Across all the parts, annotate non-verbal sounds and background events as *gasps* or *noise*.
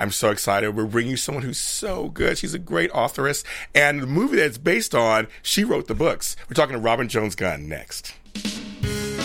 I'm so excited. We're bringing you someone who's so good. She's a great authoress. And the movie that it's based on, she wrote the books. We're talking to Robin Jones Gunn next.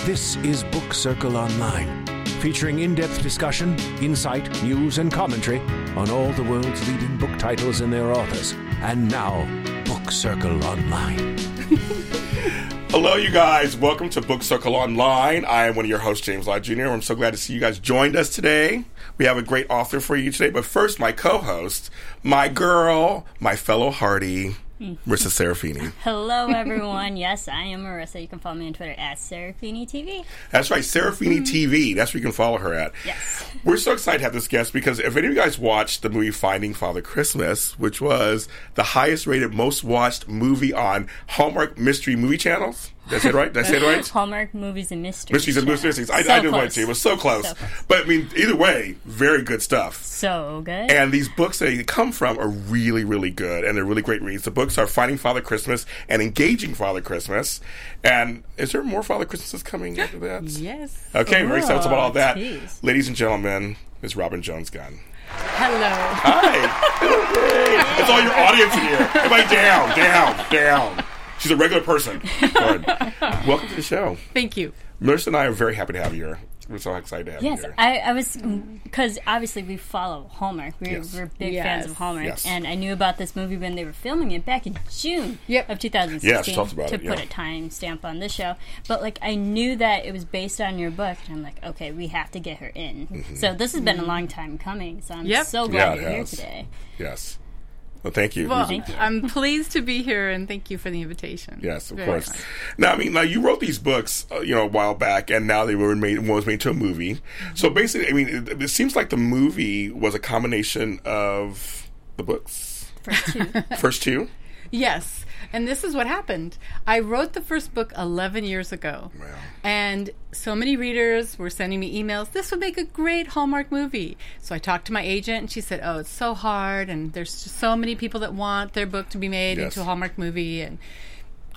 This is Book Circle Online, featuring in depth discussion, insight, news, and commentary on all the world's leading book titles and their authors. And now, Book Circle Online. *laughs* Hello, you guys. Welcome to Book Circle Online. I am one of your hosts, James Lott Jr. I'm so glad to see you guys joined us today. We have a great author for you today. But first, my co host, my girl, my fellow Heartie, *laughs* Marissa Serafini. Hello, *laughs* everyone. yes, I am Marissa. You can follow me on Twitter at Serafini TV. That's right, Serafini mm-hmm. TV. That's where you can follow her at. Yes. *laughs* We're so excited to have this guest because if any of you guys watched the movie Finding Father Christmas, which was the highest rated, most watched movie on Hallmark Mystery Movie Channels, that's it right? Did I say it right? *laughs* Hallmark movies and mysteries. Mysteries and mysteries. I, So I didn't close. to. It was so close. So close. But I mean, either way, very good stuff. So good. And these books that they come from are really, really good, and they're really great reads. The books are Finding Father Christmas and Engaging Father Christmas. And is there more Father Christmases coming after that? Yes. Okay, very excited about all that. tease. Ladies and gentlemen, is Robin Jones Gunn. Hello. Hi. *laughs* That's all your audience in here. Everybody down, down, down. She's a regular person. *laughs* Welcome to the show. Thank you. Melissa and I are very happy to have you here. We're so excited to have Yes, you here. I, I was because obviously we follow Hallmark. We're, Yes. we're big Yes. fans of Hallmark, Yes. and I knew about this movie when they were filming it back in June Yep. of 2016. Yeah, about to it, put yeah. a time stamp on this show, but like I knew that it was based on your book, and I'm like, okay, we have to get her in. Mm-hmm. So this has been a long time coming. So I'm Yep. so Yeah, glad it you're here today. yes. Well, thank you. Well, Thank you. I'm pleased to be here and thank you for the invitation. Yes, of Very course. much. Now, I mean, now you wrote these books, uh, you know, a while back, and now they were made one was made into a movie. So basically, I mean, it, it seems like the movie was a combination of the books. First two. First two. Yes. And this is what happened. I wrote the first book 11 years ago. Wow. And so many readers were sending me emails. This would make a great Hallmark movie. So I talked to my agent, and she said, "Oh, it's so hard, and there's just so many people that want their book to be made Yes. into a Hallmark movie." And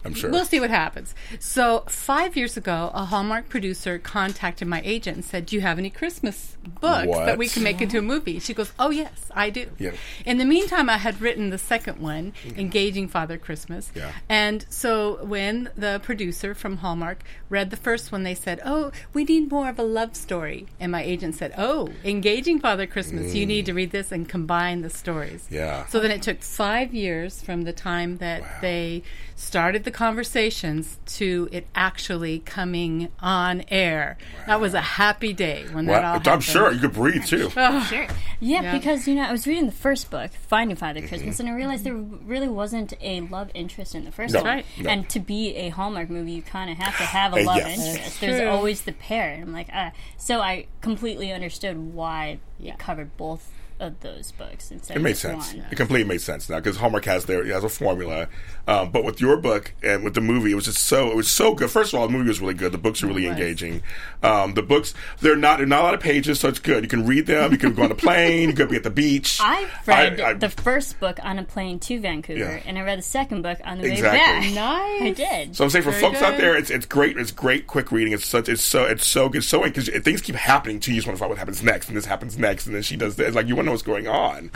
I'm sure. We'll see what happens. So, five years ago, a Hallmark producer contacted my agent and said, Do you have any Christmas books What? that we can make into a movie? She goes, Oh, yes, I do. Yeah. In the meantime, I had written the second one, Engaging Father Christmas. Yeah. And so, when the producer from Hallmark read the first one, they said, Oh, we need more of a love story. And my agent said, Oh, Engaging Father Christmas, you need to mm. read this and combine the stories. Yeah. So then it took five years from the time that they started the conversations to it actually coming on air. That was a happy day when that all happened. I'm sure you could breathe too. *laughs* Oh. Sure. Yeah, Yeah. because you know I was reading the first book, Finding Father Mm-hmm. Christmas, and I realized there really wasn't a love interest in the first No. one. Right. No. And to be a Hallmark movie, you kind of have to have a Uh, love yes. interest. There's true. always the pair. And I'm like, ah. So I completely understood why Yeah. it covered both of those books instead It made just sense. one. It completely made sense now because Hallmark has their has a formula, um, but with your book and with the movie, it was just so it was so good. First of all, the movie was really good. The books are really engaging. Um, the books they're not they're not a lot of pages, so it's good. You can read them. You can go on a plane. You could be at the beach. *laughs* I read I- I- the first book on a plane to Vancouver, Yeah. and I read the second book on the way back. *laughs* Nice. I did. So I'm saying for Very folks out there, it's it's great. It's great, quick reading. It's such it's so it's so good, so because things keep happening to you. You just want to find what happens next, and this happens next, and then she does this. Like you want to know what's going on.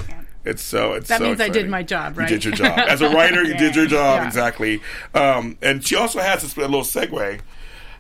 It's so it's That so means I did my job, You right? did your job as a *laughs* writer. You did your job Yeah. exactly. Um, and she also has this little segue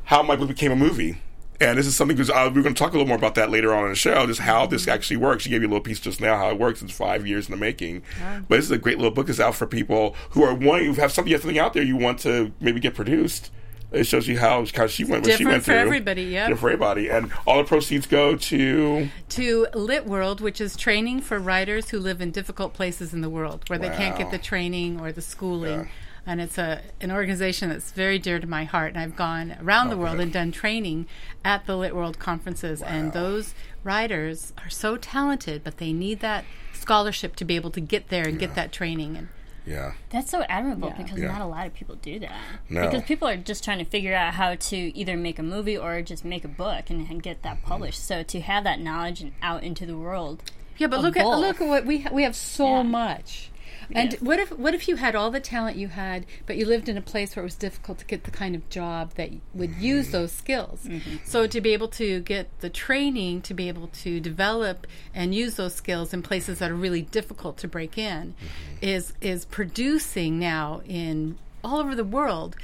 how my book became a movie. And this is something because uh, we're going to talk a little more about that later on in the show, just how this actually works. She gave you a little piece just now how it works. It's five years in the making, but this is a great little book. It's out for people who are wanting, who have something, you have something out there you want to maybe get produced. It shows you how, how she went, what she different for through. everybody. Different for everybody, and all the proceeds go to. to LittWorld, which is training for writers who live in difficult places in the world where they can't get the training or the schooling. Yeah. And it's a an organization that's very dear to my heart. And I've gone around the oh, world good. and done training at the LittWorld conferences. And those writers are so talented, but they need that scholarship to be able to get there and get that training. And Yeah, That's so admirable Yeah. because Yeah. not a lot of people do that. No. Because people are just trying to figure out how to either make a movie or just make a book and, and get that mm-hmm. published. So to have that knowledge and out into the world, Yeah, but of look at look at what we ha- we have so Yeah. much. And what if what if you had all the talent you had, but you lived in a place where it was difficult to get the kind of job that would use mm-hmm. those skills? Mm-hmm. So to be able to get the training to be able to develop and use those skills in places that are really difficult to break in mm-hmm. is is producing now in all over the world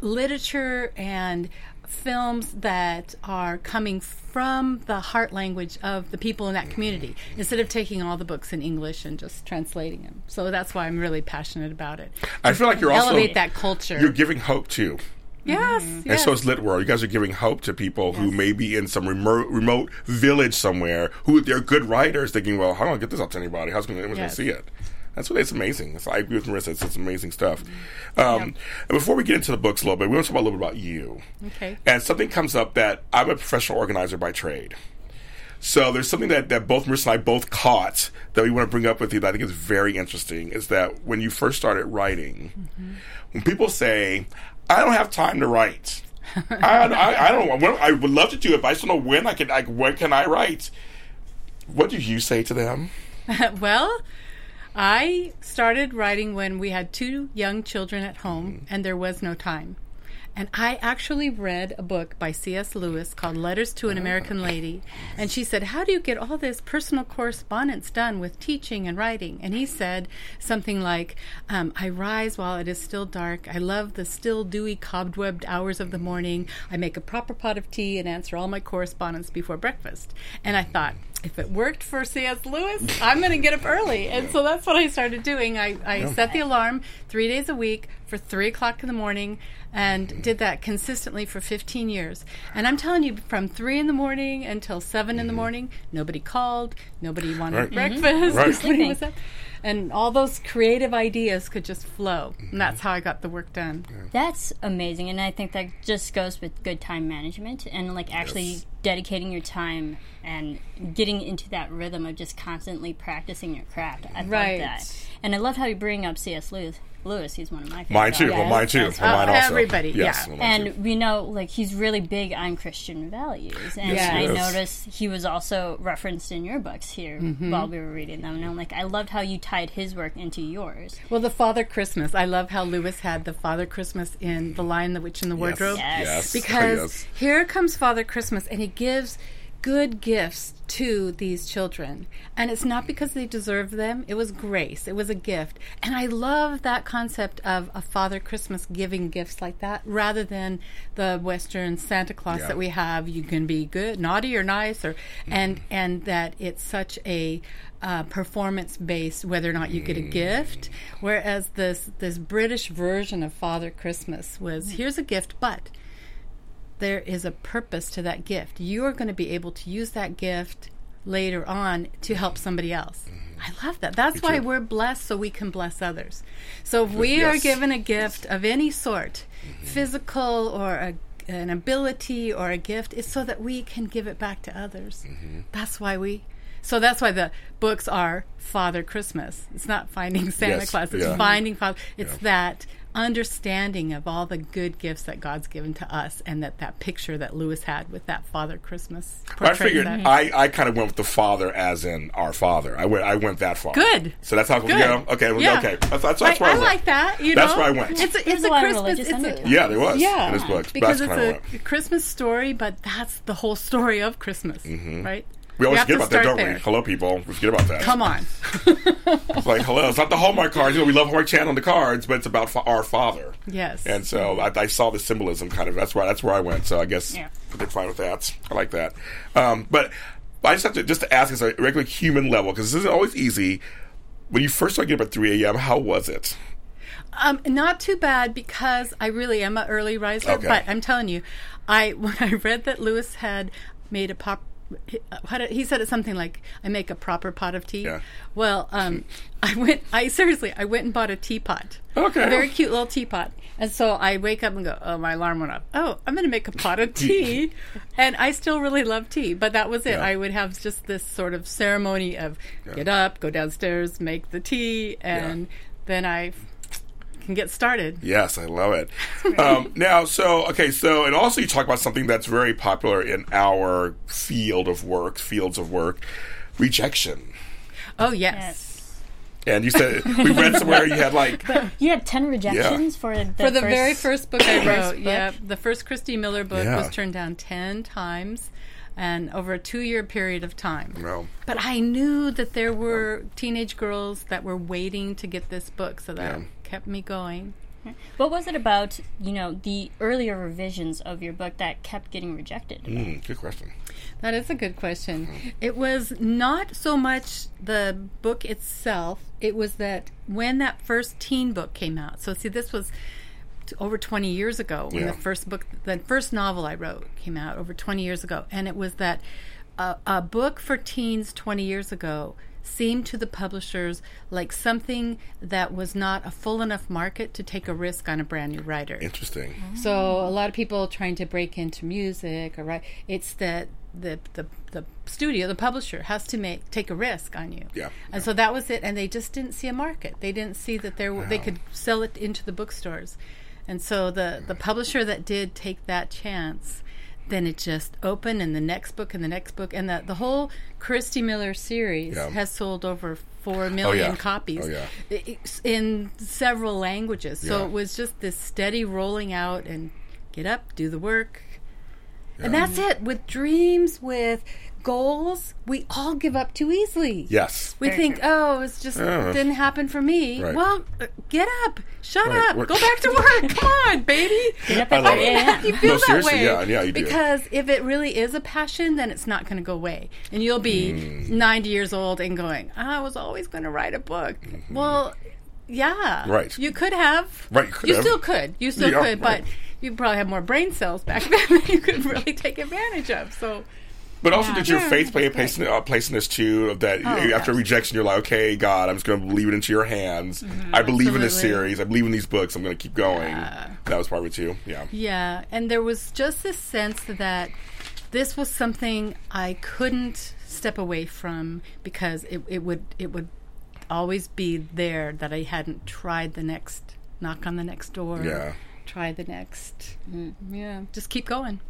literature and films that are coming from the heart language of the people in that community instead of taking all the books in English and just translating them. So that's why I'm really passionate about it. I feel like you're also Elevate that culture. you're giving hope too. yes, mm-hmm. And yes. so is LittWorld. You guys are giving hope to people who may be in some remote, remote village somewhere who they're good writers thinking, well, how do I get this out to anybody? How's anyone going Yes. to see it? That's what it's amazing. So I agree with Marissa. It's, it's amazing stuff. Um, And before we get into the books a little bit, we want to talk a little bit about you. Okay. And something comes up that I'm a professional organizer by trade. So there's something that, that both Marissa and I both caught that we want to bring up with you that I think is very interesting is that when you first started writing, when people say, I don't have time to write. *laughs* I, I, I don't. I would love to do it, but I just don't know when I can. Like, when can I write? What do you say to them? *laughs* well, I started writing when we had two young children at home and there was no time. And I actually read a book by C.S. Lewis called Letters to an American Lady. And she said, How do you get all this personal correspondence done with teaching and writing? And he said something like, um, I rise while it is still dark. I love the still dewy, cobwebbed hours of the morning. I make a proper pot of tea and answer all my correspondence before breakfast. And I thought, if it worked for C.S. Lewis, I'm going to get up early. And so that's what I started doing. I, I set the alarm three days a week for three o'clock in the morning and did that consistently for 15 years. And I'm telling you, from three in the morning until 7 in the mm-hmm. morning, nobody called, nobody wanted Right. Mm-hmm. breakfast, Right. *laughs* nobody was up. And all those creative ideas could just flow. And mm-hmm. that's how I got the work done. That's amazing, and I think that just goes with good time management and like actually Yes. dedicating your time and getting into that rhythm of just constantly practicing your craft. I Right. love that, and I love how you bring up C.S. Lewis. Lewis, he's one of my favorites. Mine too. Well, authors. mine too. Well, Oh, mine also. everybody, Yes, yeah. well, mine too. And we know, like, he's really big on Christian values. And Yes, I is. noticed he was also referenced in your books here Mm-hmm. while we were reading them. And I'm like, I loved how you tied his work into yours. Well, the Father Christmas. I love how Lewis had the Father Christmas in The Lion, the Witch, and the Wardrobe. Yes. Yes. *laughs* because Yes. here comes Father Christmas and he gives good gifts to these children. And it's not because they deserve them, it was grace, it was a gift. And I love that concept of a Father Christmas giving gifts like that rather than the Western Santa Claus Yeah. that we have. You can be good, naughty, or nice, or mm-hmm. and and that it's such a uh, performance based whether or not you get a mm. gift. Whereas this this British version of Father Christmas was mm. here's a gift, but there is a purpose to that gift. You are going to be able to use that gift later on to help somebody else. Mm-hmm. I love that. That's why too. we're blessed so we can bless others. So if we are given a gift of any sort, mm-hmm. physical or a, an ability or a gift, it's so that we can give it back to others. Mm-hmm. That's why we. So that's why the books are Father Christmas. It's not finding Santa Yes, Claus. It's yeah. finding Father. It's Yeah. that understanding of all the good gifts that God's given to us, and that that picture that Lewis had with that Father Christmas. I figured that. I, I kind of went with the father as in our father. I went I went that far. Good. So that's how we Good. go. Okay. well, Yeah. Okay. That's, that's, I, that's where I, I like that. You That's know? where I went. It's a, it's a a Christmas. religious It's a. Yeah, there was yeah, in his books. because that's it's a. Christmas story, but that's the whole story of Christmas, mm-hmm. right? We always forget about that, don't there. we? Hello, people. We forget about that. Come on. It's *laughs* like, hello. It's not the Hallmark cards. You know, we love Hallmark Channel on the cards, but it's about fa- our father. Yes. And so I, I saw the symbolism kind of. That's where that's where I went. So I guess Yeah. I did fine with that. I like that. Um, but I just have to just to ask as a regular human level because this isn't always easy. When you first started getting up at three a.m., how was it? Um, not too bad because I really am an early riser. Okay. But I'm telling you, I *laughs* when I read that Lewis had made a pop. He- uh, he said it something like, "I make a proper pot of tea." Yeah. Well, um, I went. I seriously, I went and bought a teapot. Okay. A very cute little teapot. And so I wake up and go, "Oh, my alarm went off. Oh, I'm going to make a pot of *laughs* tea." and I still really love tea, but that was it. Yeah. I would have just this sort of ceremony of get up, go downstairs, make the tea, and then I can get started. Yes, I love it. Um, now, so okay, so and also you talk about something that's very popular in our field of work, fields of work, rejection. Oh yes. Yes. And you said we *laughs* read somewhere you had like You had ten rejections for the For the first, very first book I wrote, book? yeah, the first Christy Miller book Yeah. was turned down 10 times and over a two year period of time. no. But I knew that there were teenage girls that were waiting to get this book, so that Yeah. Kept me going. What was it about you know the earlier revisions of your book that kept getting rejected? Mm, good question. That is a good question. It was not so much the book itself, it was that when that first teen book came out. So, see, this was t- over 20 years ago when Yeah. the first book, the first novel I wrote came out over 20 years ago. And it was that uh, a book for teens 20 years ago seemed to the publishers like something that was not a full enough market to take a risk on a brand new writer. Interesting. So a lot of people trying to break into music or write, it's that the, the the studio, the publisher has to make take a risk on you. Yeah. And so that was it, and they just didn't see a market. They didn't see that there w they could sell it into the bookstores, and so the the publisher that did take that chance, then it just opened, and the next book, and the next book, and the the whole Christy Miller series Yeah. has sold over four oh, million yeah. copies Oh, yeah. in several languages. So it was just this steady rolling out and get up, do the work. And that's it. With dreams, with goals, we all give up too easily. Yes. We think, oh, it's just Yeah. didn't happen for me. Right. Well, uh, get up, shut Right. up, Work- go back to *laughs* work. Come on, baby. Get up I at love it. You feel No, that way. yeah, yeah, you do. Because if it really is a passion, then it's not going to go away, and you'll be Mm. 90 years old and going, "I was always going to write a book." Well, yeah, Mm-hmm. Right. You could have, Right, you could have. still could, you still Yeah, could, right. but you probably have more brain cells back *laughs* then that you could really take advantage of. So, But also, Yeah. did your faith play a place in, uh, place in this too? Of that Oh, after absolutely. rejection, you're like, okay, God, I'm just going to leave it into your hands. I believe in this series. I believe in these books. I'm going to keep going. Yeah. That was part of it too. Yeah. Yeah, and there was just this sense that this was something I couldn't step away from because it, it would it would always be there that I hadn't tried the next knock on the next door. Yeah. Try the next. Mm-hmm. Yeah, just keep going.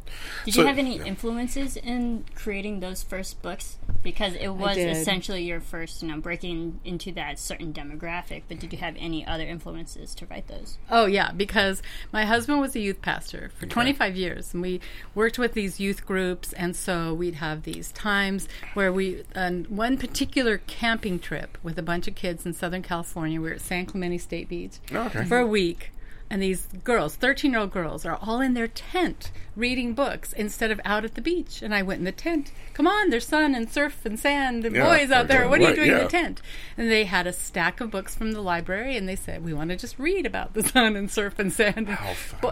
Did So- you have any yeah. influences in creating those first books? Because it was essentially your first, you know, breaking into that certain demographic. But did you have any other influences to write those? Oh yeah, because my husband was a youth pastor for 25 years, and we worked with these youth groups, and so we'd have these times where we, on one particular camping trip with a bunch of kids in Southern California, we were at San Clemente State Beach Oh, okay. for a week. And these girls, 13 year old girls, are all in their tent reading books instead of out at the beach. And I went in the tent. Come on, there's sun and surf and sand and Yeah, boys out there. right, What are you right, doing in the tent? And they had a stack of books from the library, and they said, We want to just read about the *laughs* sun and surf and sand.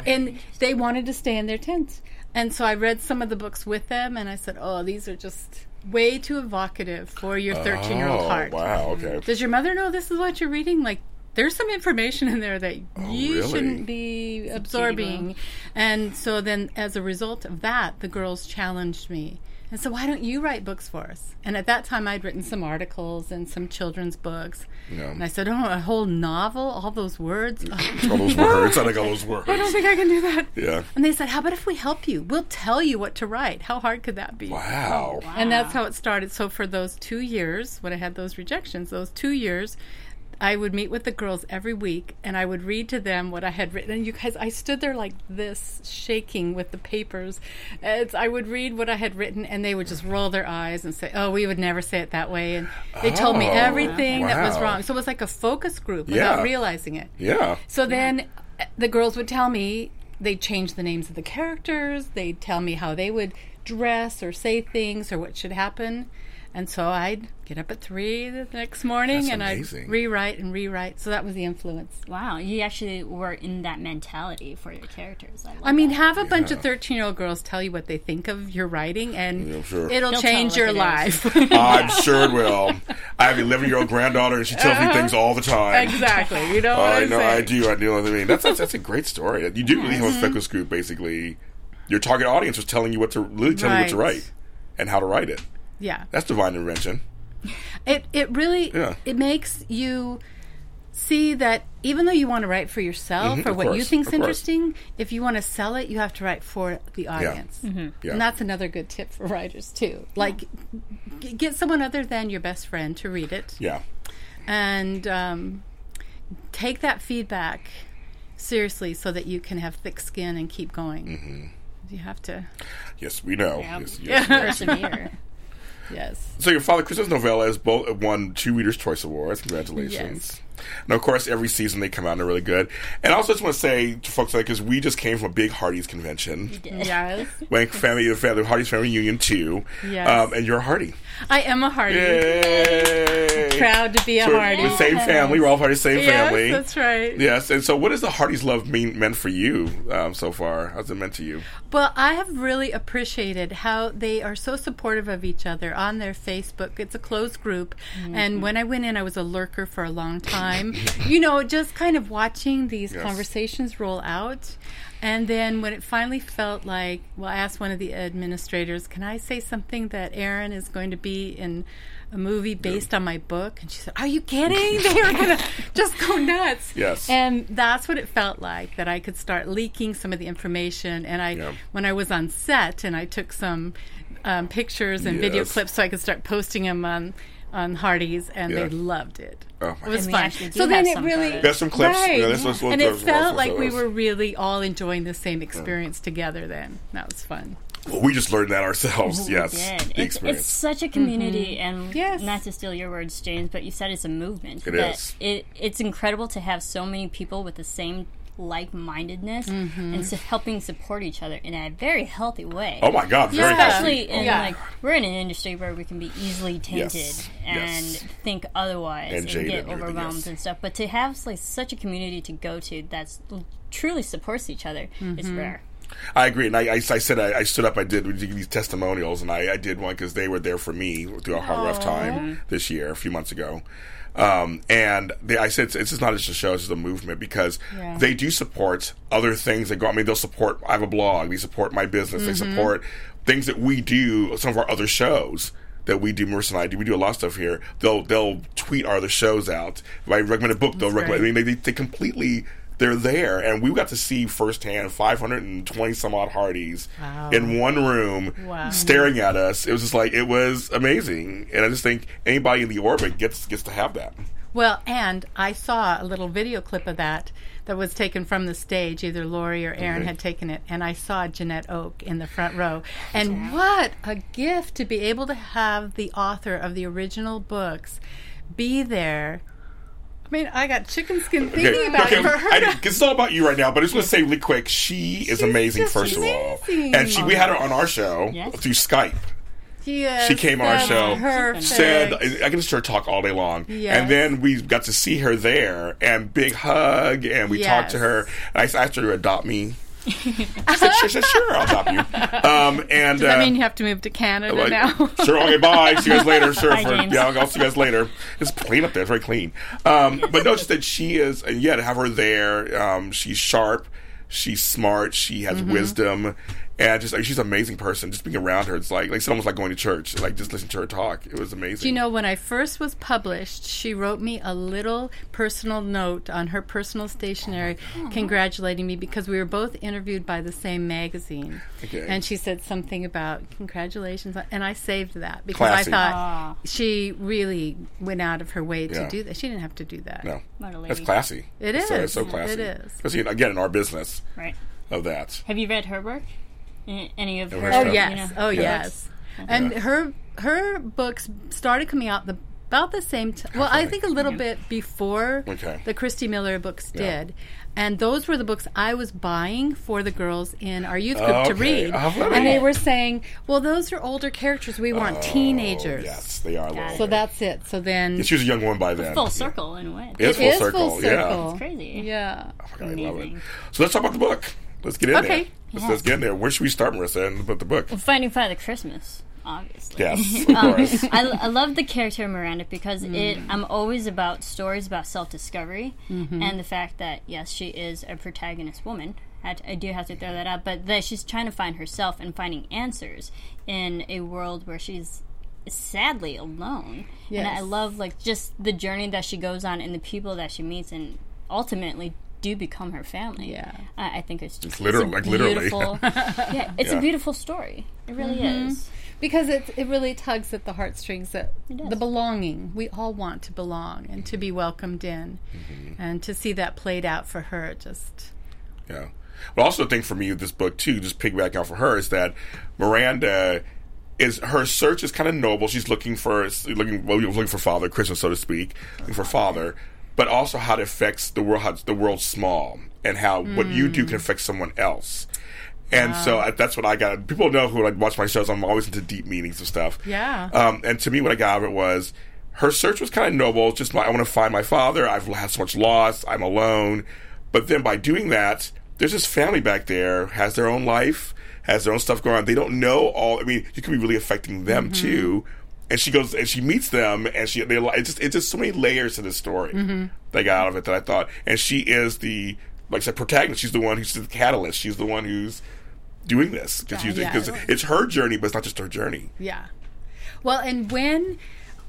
And they wanted to stay in their tents. And so I read some of the books with them, and I said, Oh, these are just way too evocative for your 13 year old oh, heart. Wow. Okay. Does your mother know this is what you're reading? Like, there's some information in there that oh, you Oh, really? shouldn't be absorbing. And so then, as a result of that, the girls challenged me. And so, why don't you write books for us? And at that time, I'd written some articles and some children's books. Yeah. And I said, Oh, a whole novel? All those words? *laughs* all those words. I like all those words. *laughs* I don't think I can do that. Yeah. And they said, How about if we help you? We'll tell you what to write. How hard could that be? Wow. And that's how it started. So for those two years, when I had those rejections, those two years, I would meet with the girls every week and I would read to them what I had written. And you guys, I stood there like this, shaking with the papers. As I would read what I had written, and they would just roll their eyes and say, "Oh, we would never say it that way." And they told me Oh, everything that was wrong. So it was like a focus group Yeah. without realizing it. Yeah. So then uh, the girls would tell me they'd change the names of the characters, they'd tell me how they would dress or say things or what should happen. And so I'd get up at three the next morning That's and amazing. I'd rewrite and rewrite. So that was the influence. Wow, you actually were in that mentality for your characters. I, I mean, that. have a bunch of 13 year old girls tell you what they think of your writing, and Yeah, sure. it'll They'll change your like it is. life. *laughs* I'm sure it will. I have an 11 year old granddaughter, and she tells me uh-huh. things all the time. exactly. You know Oh, what I I'm know, I do. I know what I mean. That's, that's that's a great story. You do really have a mm-hmm. focus group. Basically, your target audience was telling you what to really telling you what to write and how to write it. Yeah. That's divine intervention. It it really Yeah. it makes you see that even though you want to write for yourself Mhm, or of what you course, think's of course. interesting, if you want to sell it, you have to write for the audience. Yeah. And that's another good tip for writers too. Like g- get someone other than your best friend to read it. Yeah. and um, take that feedback seriously so that you can have thick skin and keep going. Mm-hmm. You have to, Yes, we know. Yeah. Yes, *laughs* yes, yes. Persevere. Yes. So your Father Christmas novella has both won two Readers' Choice Awards. Congratulations. Yes. And of course, every season they come out and they're really good. And I also just want to say to folks, like, because we just came from a big Hearties convention. Yes. Like family, family, Hearties Family Union too. Yes. Um, and you're a Heartie. I am a Heartie. Yay! Proud to be a So Heartie. The same family. We're all part of the same Yes, family. that's right. Yes. And so, what does the Hearties love mean meant for you um, so far? How's it meant to you? Well, I have really appreciated how they are so supportive of each other on their Facebook. It's a closed group. And when I went in, I was a lurker for a long time. *laughs* you know, just kind of watching these Yes. conversations roll out. And then when it finally felt like, well, I asked one of the administrators, can I say something that Erin is going to be in a movie based on my book? And she said, Are you kidding? *laughs* They are going to just go nuts. Yes. And that's what it felt like that I could start leaking some of the information. And I, Yeah. when I was on set and I took some um, pictures and video clips so I could start posting them on on Hearties, and Yeah. they loved it. Oh, my it was And fun. So then it really photos. Got some clips. Right. Yeah, this was and it felt like we were really all enjoying the same experience together. Then that was fun. Well, we just learned that ourselves. We yes. did. It's, it's such a community, mm-hmm. and Yes. not to steal your words, James, but you said it's a movement. It that is. It, it's incredible to have so many people with the same like-mindedness Mm-hmm. and so helping support each other in a very healthy way. oh my God! Very Especially healthy. in Yeah. like we're in an industry where we can be easily tainted Yes. and Yes. think otherwise And and, get and overwhelmed yes. and stuff. But to have like such a community to go to that's truly supports each other Mm-hmm. is rare. I agree, and I, I, I said I, I stood up. I did did these testimonials, and I, I did one because they were there for me through a hard, rough time this year, a few months ago. Um, and they, I said it's, it's just not just a show; it's just a movement because Yeah. they do support other things that go. I mean, they'll support. I have a blog. They support my business. They support things that we do. Some of our other shows that we do, Marissa and I do. We do a lot of stuff here. They'll they'll tweet our other shows out. If I recommend a book, they'll recommend. I mean, they, they completely they're there, and we got to see firsthand 520 some odd Hearties Wow. in one room, Wow. staring at us. It was just like it was amazing, and I just think anybody in the orbit gets gets to have that. Well, and I saw a little video clip of that that was taken from the stage. Either Lori or Erin Okay. had taken it, and I saw Janette Oke in the front row. And what a gift to be able to have the author of the original books be there. I mean, I got chicken skin thinking about it her. 'cause it's all about you right now, but I just want to say really quick, she is amazing. just First of all, and she we had her on our show Yes. through Skype. Yes, She came on our show, Perfect. said I can just her talk all day long, Yes. and then we got to see her there and big hug, and we talked to her, and I asked her to adopt me. She said, she said, "Sure, I'll adopt you." Um, and Does that uh, mean you have to move to Canada like, now? *laughs* sure, okay, bye. See you guys later. Sure, Bye, for, yeah, I'll, I'll see you guys later. It's clean up there. It's very clean. Um, but no, just that she is, and yeah, to have her there, um, she's sharp, she's smart, she has Mm-hmm. wisdom, and just like, she's an amazing person. Just being around her, it's like like it's almost like going to church. Like just listen to her talk. It was amazing. Do you know when I first was published, she wrote me a little personal note on her personal stationery congratulating me because we were both interviewed by the same magazine. Okay. And she said something about congratulations and I saved that because Classy. I thought Ah. she really went out of her way to Yeah. do that. She didn't have to do that. No, What a that's classy. It It's so, is. it's so classy. It is. Especially again in our business Right. of that. Have you read her work? A- Any of her? Oh, oh, her Oh stuff. you yes. know? Oh Yeah. yes. And her her books started coming out the about the same time. Well, I think a little bit before Okay. the Christy Miller books Yeah. did. And those were the books I was buying for the girls in our youth group Oh, to read. Oh, and they were saying, "Well, those are older characters. We want oh, teenagers." Oh, yes, they are. a. So that's it. So then Yeah, she was a young woman by then. Full Yeah. circle in a way. It is full is circle. full Yeah. It's crazy. Yeah. I love it. Amazing. So let's talk about the book. Let's get in Okay. there. Let's, let's get in there. Where should we start, Marissa, and about the book? Finding Father Christmas, obviously. Yes, *laughs* of um, course. I, I love the character of Miranda because mm. it. I'm always about stories about self discovery mm-hmm. and the fact that yes, she is a protagonist woman. I, I do have to throw that out, but that she's trying to find herself and finding answers in a world where she's sadly alone. And I love like just the journey that she goes on and the people that she meets and ultimately do become her family. Yeah. I, I think it's just literal- it's a like literally. *laughs* yeah, it's Yeah. a beautiful story. It really is. because it it really tugs at the heartstrings that the belonging we all want to belong and to be welcomed in Mm-hmm. and to see that played out for her just Yeah. But also the thing for me with this book too, just piggyback out for her, is that Miranda is her search is kind of noble. She's looking for looking well, looking for father, Christmas, so to speak, looking for father, but also how it affects the world. How the world's small, and how what you do can affect someone else. And so I, that's what I got. People know who like watch my shows. I'm always into deep meanings and stuff. Yeah. Um, and to me, what I got out of it was her search was kind of noble. Just my, I want to find my father. I've had so much loss. I'm alone. But then by doing that, there's this family back there has their own life, has their own stuff going on. They don't know all. I mean, you could be really affecting them too. And she goes and she meets them, and she they it's just it's just so many layers to this story mm-hmm. that I got out of it that I thought. And she is the like I said protagonist. She's the one who's the catalyst. She's the one who's doing this because Yeah. it's her journey, but it's not just her journey. Yeah. Well, and when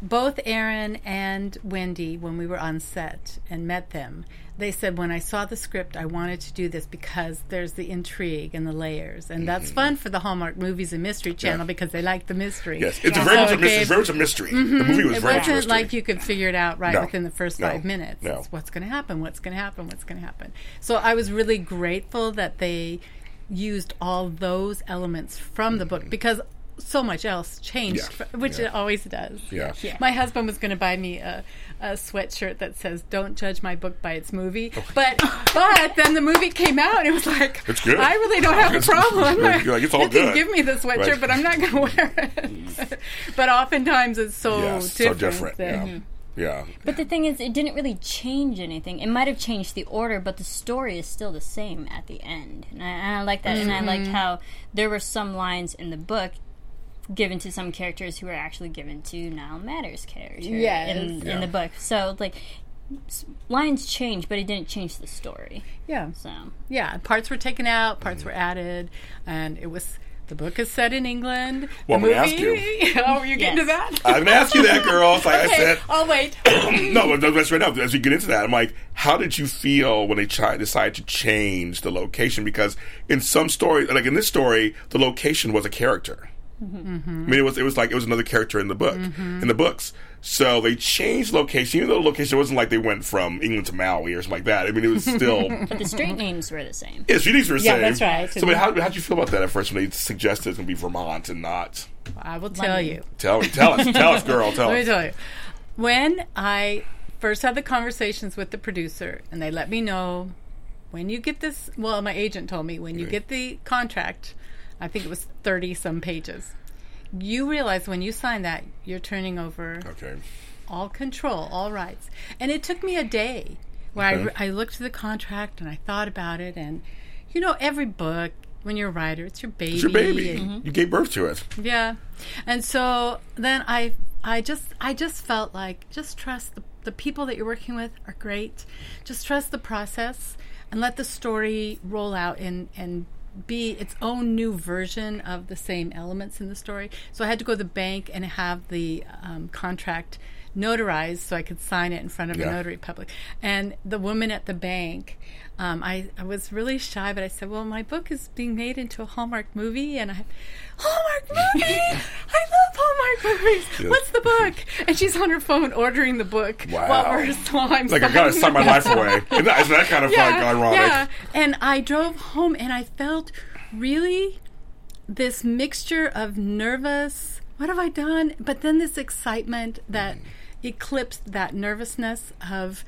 both Erin and Wendy, when we were on set and met them, they said, when I saw the script, I wanted to do this because there's the intrigue and the layers. And that's fun for the Hallmark Movies and Mystery Channel Yeah. because they like the mystery. Yes, it's a very so much it mystery. gave- It's very much a mystery. The movie was it very much a wasn't mystery. like you could figure it out right No. within the first No. five minutes. No. It's what's going to happen, what's going to happen, what's going to happen. So I was really grateful that they used all those elements from the book because so much else changed, Mm-hmm. Yeah. which Yeah. it always does. Yeah. Yeah. My husband was going to buy me a, a sweatshirt that says "Don't judge my book by its movie," but but then the movie came out and it was like, Oh. It's good. I really don't have a problem. you're like, it's all you can good. give me the sweatshirt, Right. but I'm not going to wear it. *laughs* but oftentimes it's so yes, different. so different. that- Yeah. Mm-hmm. Yeah. But the thing is, it didn't really change anything. It might have changed the order, but the story is still the same at the end. And I, and I like that. And I liked mm-hmm. how there were some lines in the book given to some characters who were actually given to Niall Matters' character Yes. in, Yeah. in the book. So, like, lines changed, but it didn't change the story. Yeah. So, Yeah, parts were taken out, Mm-hmm. parts were added, and it was the book is set in England. Well, the I'm gonna movie, *laughs* oh, you're getting to that? I'm gonna ask you that, girls. Like I okay, said, I'll wait. *clears throat* no, but that's right now. As we get into that, I'm like, how did you feel when they try, decided to change the location? Because in some stories, like in this story, the location was a character. Mm-hmm. I mean, it was it was like it was another character in the book in the books. So they changed location, even though the location wasn't like they went from England to Maui or something like that. I mean, it was still. *laughs* but the street names were the same. Yes, you were Yeah, same. that's right. So, but how how'd you feel about that at first when they suggested it's gonna be Vermont and not? I will tell London. you. Tell tell us, tell us, girl, tell *laughs* Let me us. tell you. When I first had the conversations with the producer, and they let me know when you get this. Well, my agent told me when you get the contract, I think it was thirty some pages. You realize when you sign that, you're turning over Okay. all control, all rights. And it took me a day where Okay. I, I looked at the contract and I thought about it. And, you know, every book, when you're a writer, it's your baby. It's your baby. and- mm-hmm. You gave birth to it. yeah. And so then I I just I just felt like just trust the, the people that you're working with are great. Just trust the process and let the story roll out and and be its own new version of the same elements in the story. So I had to go to the bank and have the um, contract notarized so I could sign it in front of Yeah. a notary public. And the woman at the bank, um, I, I was really shy, but I said, "Well, my book is being made into a Hallmark movie, and I Hallmark movie. *laughs* I love Hallmark movies. Yes. What's the book?" And she's on her phone ordering the book Wow. while we're *laughs* while I'm Like I gotta sign my life away. Isn't that, isn't that kind of like ironic? yeah. And I drove home and I felt really this mixture of nervous, what have I done? But then this excitement that eclipsed that nervousness of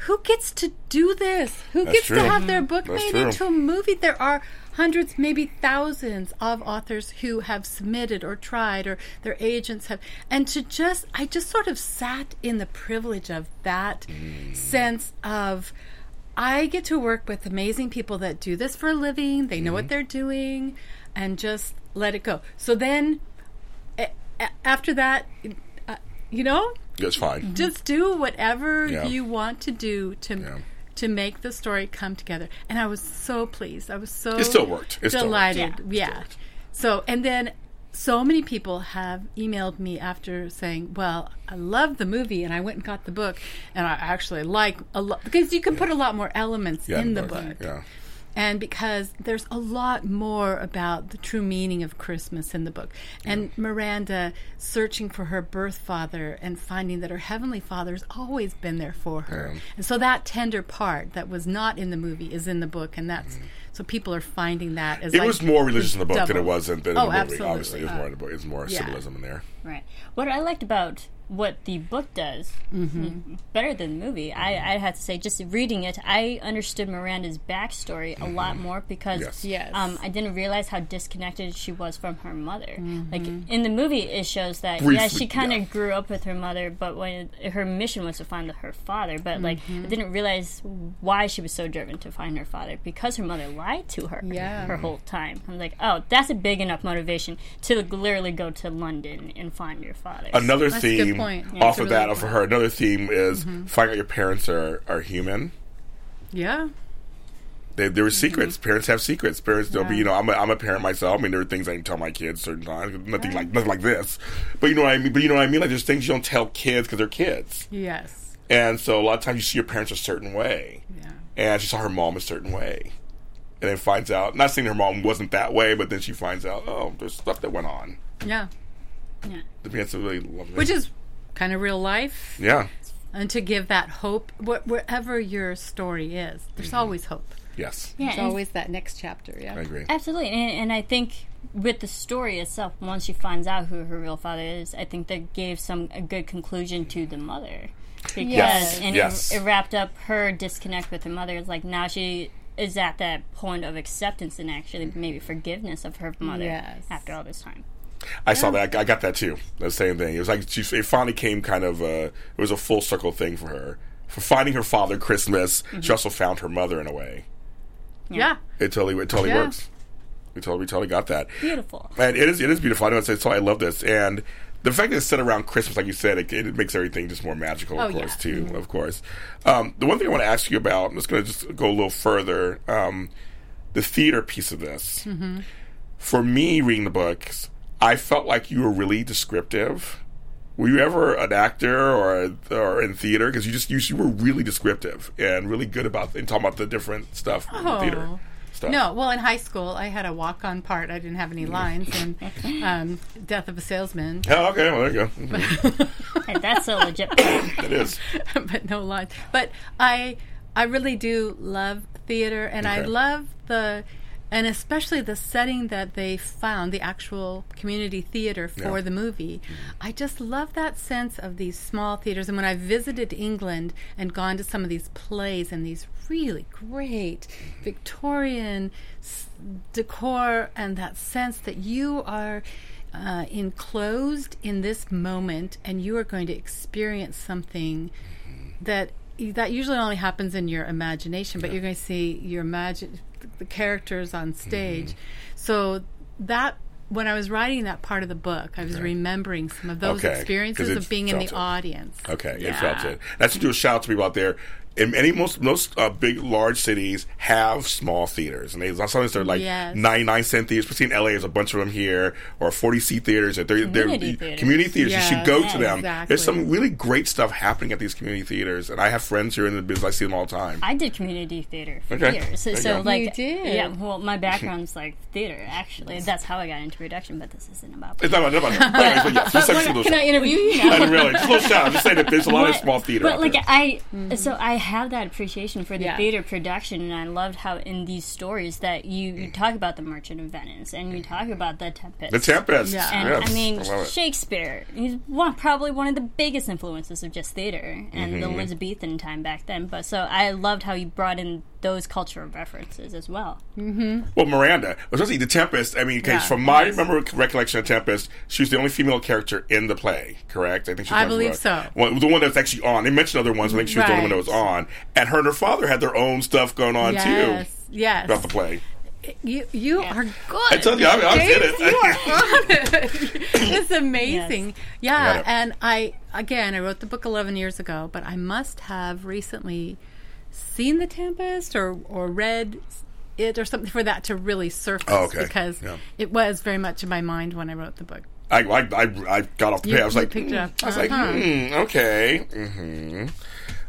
who gets to do this? Who That's gets true. to have their book That's made true. into a movie? There are hundreds, maybe thousands of authors who have submitted or tried or their agents have and to just I just sort of sat in the privilege of that Mm. sense of I get to work with amazing people that do this for a living. They know Mm-hmm. what they're doing, and just let it go. So then, after that, you know, That's fine. Mm-hmm. just do whatever Yeah. you want to do to Yeah. to make the story come together. And I was so pleased. I was so It still worked. It still worked. delighted. Yeah. Yeah. So and then so many people have emailed me after saying, "Well, I love the movie, and I went and got the book, and I actually like a lot because you can put a lot more elements Yeah, in the book." Yeah. And because there's a lot more about the true meaning of Christmas in the book. And Miranda searching for her birth father and finding that her heavenly father's always been there for her. Yeah. And so that tender part that was not in the movie is in the book, and that's so people are finding that as It like was more religious in the book than it was in, than in Oh, the movie. absolutely. Obviously, it was Uh, more in the book. It was more yeah. symbolism in there. Right. What I liked about what the book does mm-hmm. better than the movie, I, mm-hmm. I have to say, just reading it, I understood Miranda's backstory a lot mm-hmm. more because Yes. Yes. um, I didn't realize how disconnected she was from her mother. Like in the movie, it shows that yeah, she kind of yeah. grew up with her mother, but when her mission was to find her father, but like I didn't realize why she was so driven to find her father because her mother lied to her Yeah. her whole time. I'm like, oh, that's a big enough motivation to literally go to London and find your father. Another That's a theme point. Yeah, off of really that for point. her. Another theme is mm-hmm. finding out your parents are, are human. yeah. They, there were mm-hmm. secrets. Parents have secrets. Parents don't be, you know, I'm a, I'm a parent myself. I mean, there are things I can tell my kids certain times. Nothing like nothing like this, but you know what I mean. But you know what I mean. Like there's things you don't tell kids because they're kids, Yes. and so a lot of times you see your parents a certain way, Yeah. and she saw her mom a certain way, and then finds out. Not saying her mom wasn't that way, but then she finds out, oh, there's stuff that went on. Yeah. yeah. The parents are really lovely. Which is kind of real life. yeah, And to give that hope, wh- wherever your story is, there's Mm-hmm. always hope. yes, Yeah, There's always that next chapter. Yeah. I agree. Absolutely, and, and I think with the story itself, once she finds out who her real father is, I think that gave some a good conclusion to the mother because Yes. and Yes. It, it wrapped up her disconnect with her mother. It's like now she is at that point of acceptance and actually maybe forgiveness of her mother Yes. after all this time. I saw that. I got that too. The same thing. It was like she it finally came kind of. Uh, it was a full circle thing for her. For finding her father Christmas, she also found her mother in a way. Yeah. It totally, it totally Yeah. works. We totally, we totally got that. Beautiful. And it is, it is beautiful. I know it's, so I love this. And the fact that it's set around Christmas, like you said, it, it makes everything just more magical, of Oh, course, yeah. too. Of course. Um, the one thing I want to ask you about, I'm just going to just go a little further. Um, the theater piece of this. Mm-hmm. For me, reading the books, I felt like you were really descriptive. Were you ever an actor or or in theater? Because you just you, you were really descriptive and really good about and talking about the different stuff in the theater Oh. stuff. No, well, in high school, I had a walk-on part. I didn't have any lines in *laughs* um, "Death of a Salesman," Oh, okay. Well, there you go. Mhm. *laughs* Hey, that's a legit. point. *laughs* it is. but no lines. But I, I really do love theater, and I love the, and especially the setting that they found, the actual community theater for Yeah. Mm-hmm. the movie. I just love that sense of these small theaters. And when I visited England and gone to some of these plays and these really great Mm-hmm. Victorian s- decor, and that sense that you are. Uh, enclosed in this moment, and you are going to experience something that that usually only happens in your imagination, but you're going to see your imagine the characters on mm-hmm. stage. So that when I was writing that part of the book, I was remembering some of those Okay, experiences of being in the it. audience. Okay, Yeah. it felt it. That's to do a shout out to people out there. In any most most uh, big large cities have small theaters, and they sometimes they're like Yes. ninety nine cent theaters. Especially in LA, there's a bunch of them here, or forty seat theaters. They're, they're Community theaters. community theaters. you should go yeah, to them. exactly. There's some really great stuff happening at these community theaters, and I have friends here in the business. I see them all the time. I did community theater for Okay. years, so, There you so like You did? yeah. Well, my *laughs* background's like theater. Actually, that's how I got into production. But this isn't about. it's not about, not about but anyways, but yes, just *laughs* like Can I interview you? I didn't *laughs* really. Just a little shout. out. Just saying that there's a lot of small theater. But out like there. I, so I have that appreciation for the Yeah. theater production, and I loved how in these stories that you, you talk about the Merchant of Venice and you talk about the Tempest. the Tempest. Yeah. and yes, I mean love it. Shakespeare. He's one, probably one of the biggest influences of just theater and Mm-hmm. the Elizabethan time back then. But so I loved how you brought in those cultural references as well. Mm-hmm. Well, Miranda, especially the Tempest. I mean, Yeah. from my remember recollection of Tempest, she was the only female character in the play. Correct? I think she I believe the- so. One, the one that's actually on. They mentioned other ones. I think she was the only one that was on. And her and her father had their own stuff going on Yes, too yes. about the play. You you are good. I told you, I, I James, did it. you are *laughs* on it. It's amazing. Got Yeah, it. and I again I wrote the book 11 years ago, but I must have recently seen The Tempest or or read it or something for that to really surface Oh, okay. because Yeah. it was very much in my mind when I wrote the book. I, I, I, I got off the You- page. I was like, mm. I was like, Uh-huh. hmm, okay. hmm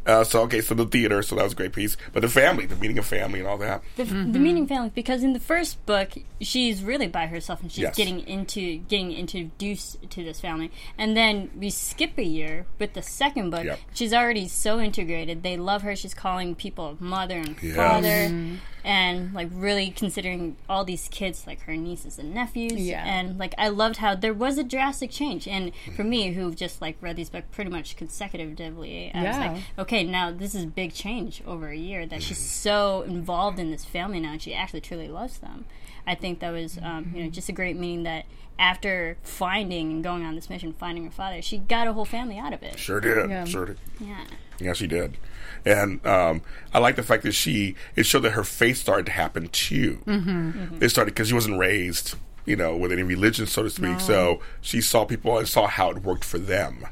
Uh, so okay, so the theater, so that was a great piece. But the family, the meeting of family, and all that. the, the meeting family because in the first book she's really by herself and she's Yes. getting into getting introduced to this family and then we skip a year with the second book Yep. she's already so integrated they love her she's calling people mother and Yes. father and like really considering all these kids like her nieces and nephews Yeah. and like i loved how there was a drastic change and for me who just like read these books pretty much consecutively i was Yeah. like okay now this is a big change over a year that she's Mm-hmm. so involved in this family now and she actually truly loves them i think that was um, you know just a great meaning that after finding and going on this mission finding her father she got a whole family out of it Sure did. Yeah. Sure did. yeah Yeah, she did. And um, I like the fact that she it showed that her faith started to happen too. Mm-hmm. It started because she wasn't raised, you know, with any religion, so to speak. So she saw people and saw how it worked for them.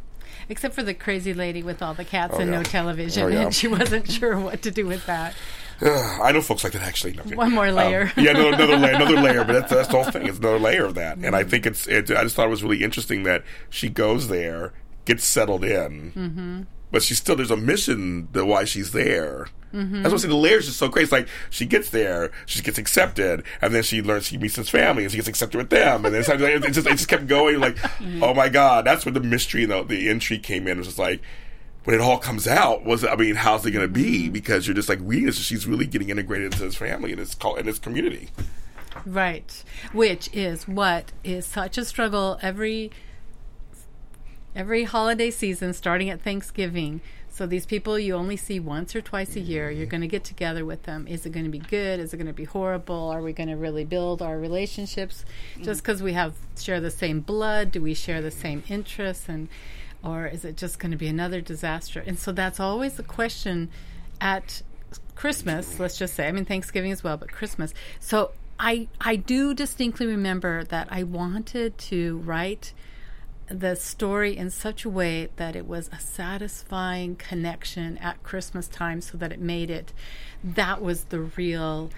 Except for the crazy lady with all the cats Oh, *laughs* and yeah. no television, Oh, yeah. and she wasn't sure what to do with that. *sighs* I know folks like that actually. No. One more layer. Um, yeah, no, another layer, *laughs* another layer. But that's, that's the whole thing. It's another layer of that. And I think it's. It, I just thought it was really interesting that she goes there, gets settled in, Mm-hmm. But she still there's a mission that why she's there. Mm-hmm. That's what I say. The layers is so great. It's like she gets there, she gets accepted, and then she learns she meets his family, and she gets accepted with them, and then it's like- it just it just kept going. Like, Mm-hmm. *laughs* oh my god, that's where the mystery and the, the intrigue came in. It was just like when it all comes out, was I mean, how's it going to Mm-hmm. be? Because you're just like reading this, she's really getting integrated into his family and his and his community. Right. Which is what is such a struggle every every holiday season starting at Thanksgiving. So these people you only see once or twice a year, you're going to get together with them. Is it going to be good? Is it going to be horrible? Are we going to really build our relationships just mm-hmm. cuz we have share the same blood? Do we share the same interests and or is it just going to be another disaster? And so that's always the question at Christmas, let's just say. I mean Thanksgiving as well, but Christmas. So I I do distinctly remember that I wanted to write the story in such a way that it was a satisfying connection at Christmas time so that it made it that was the real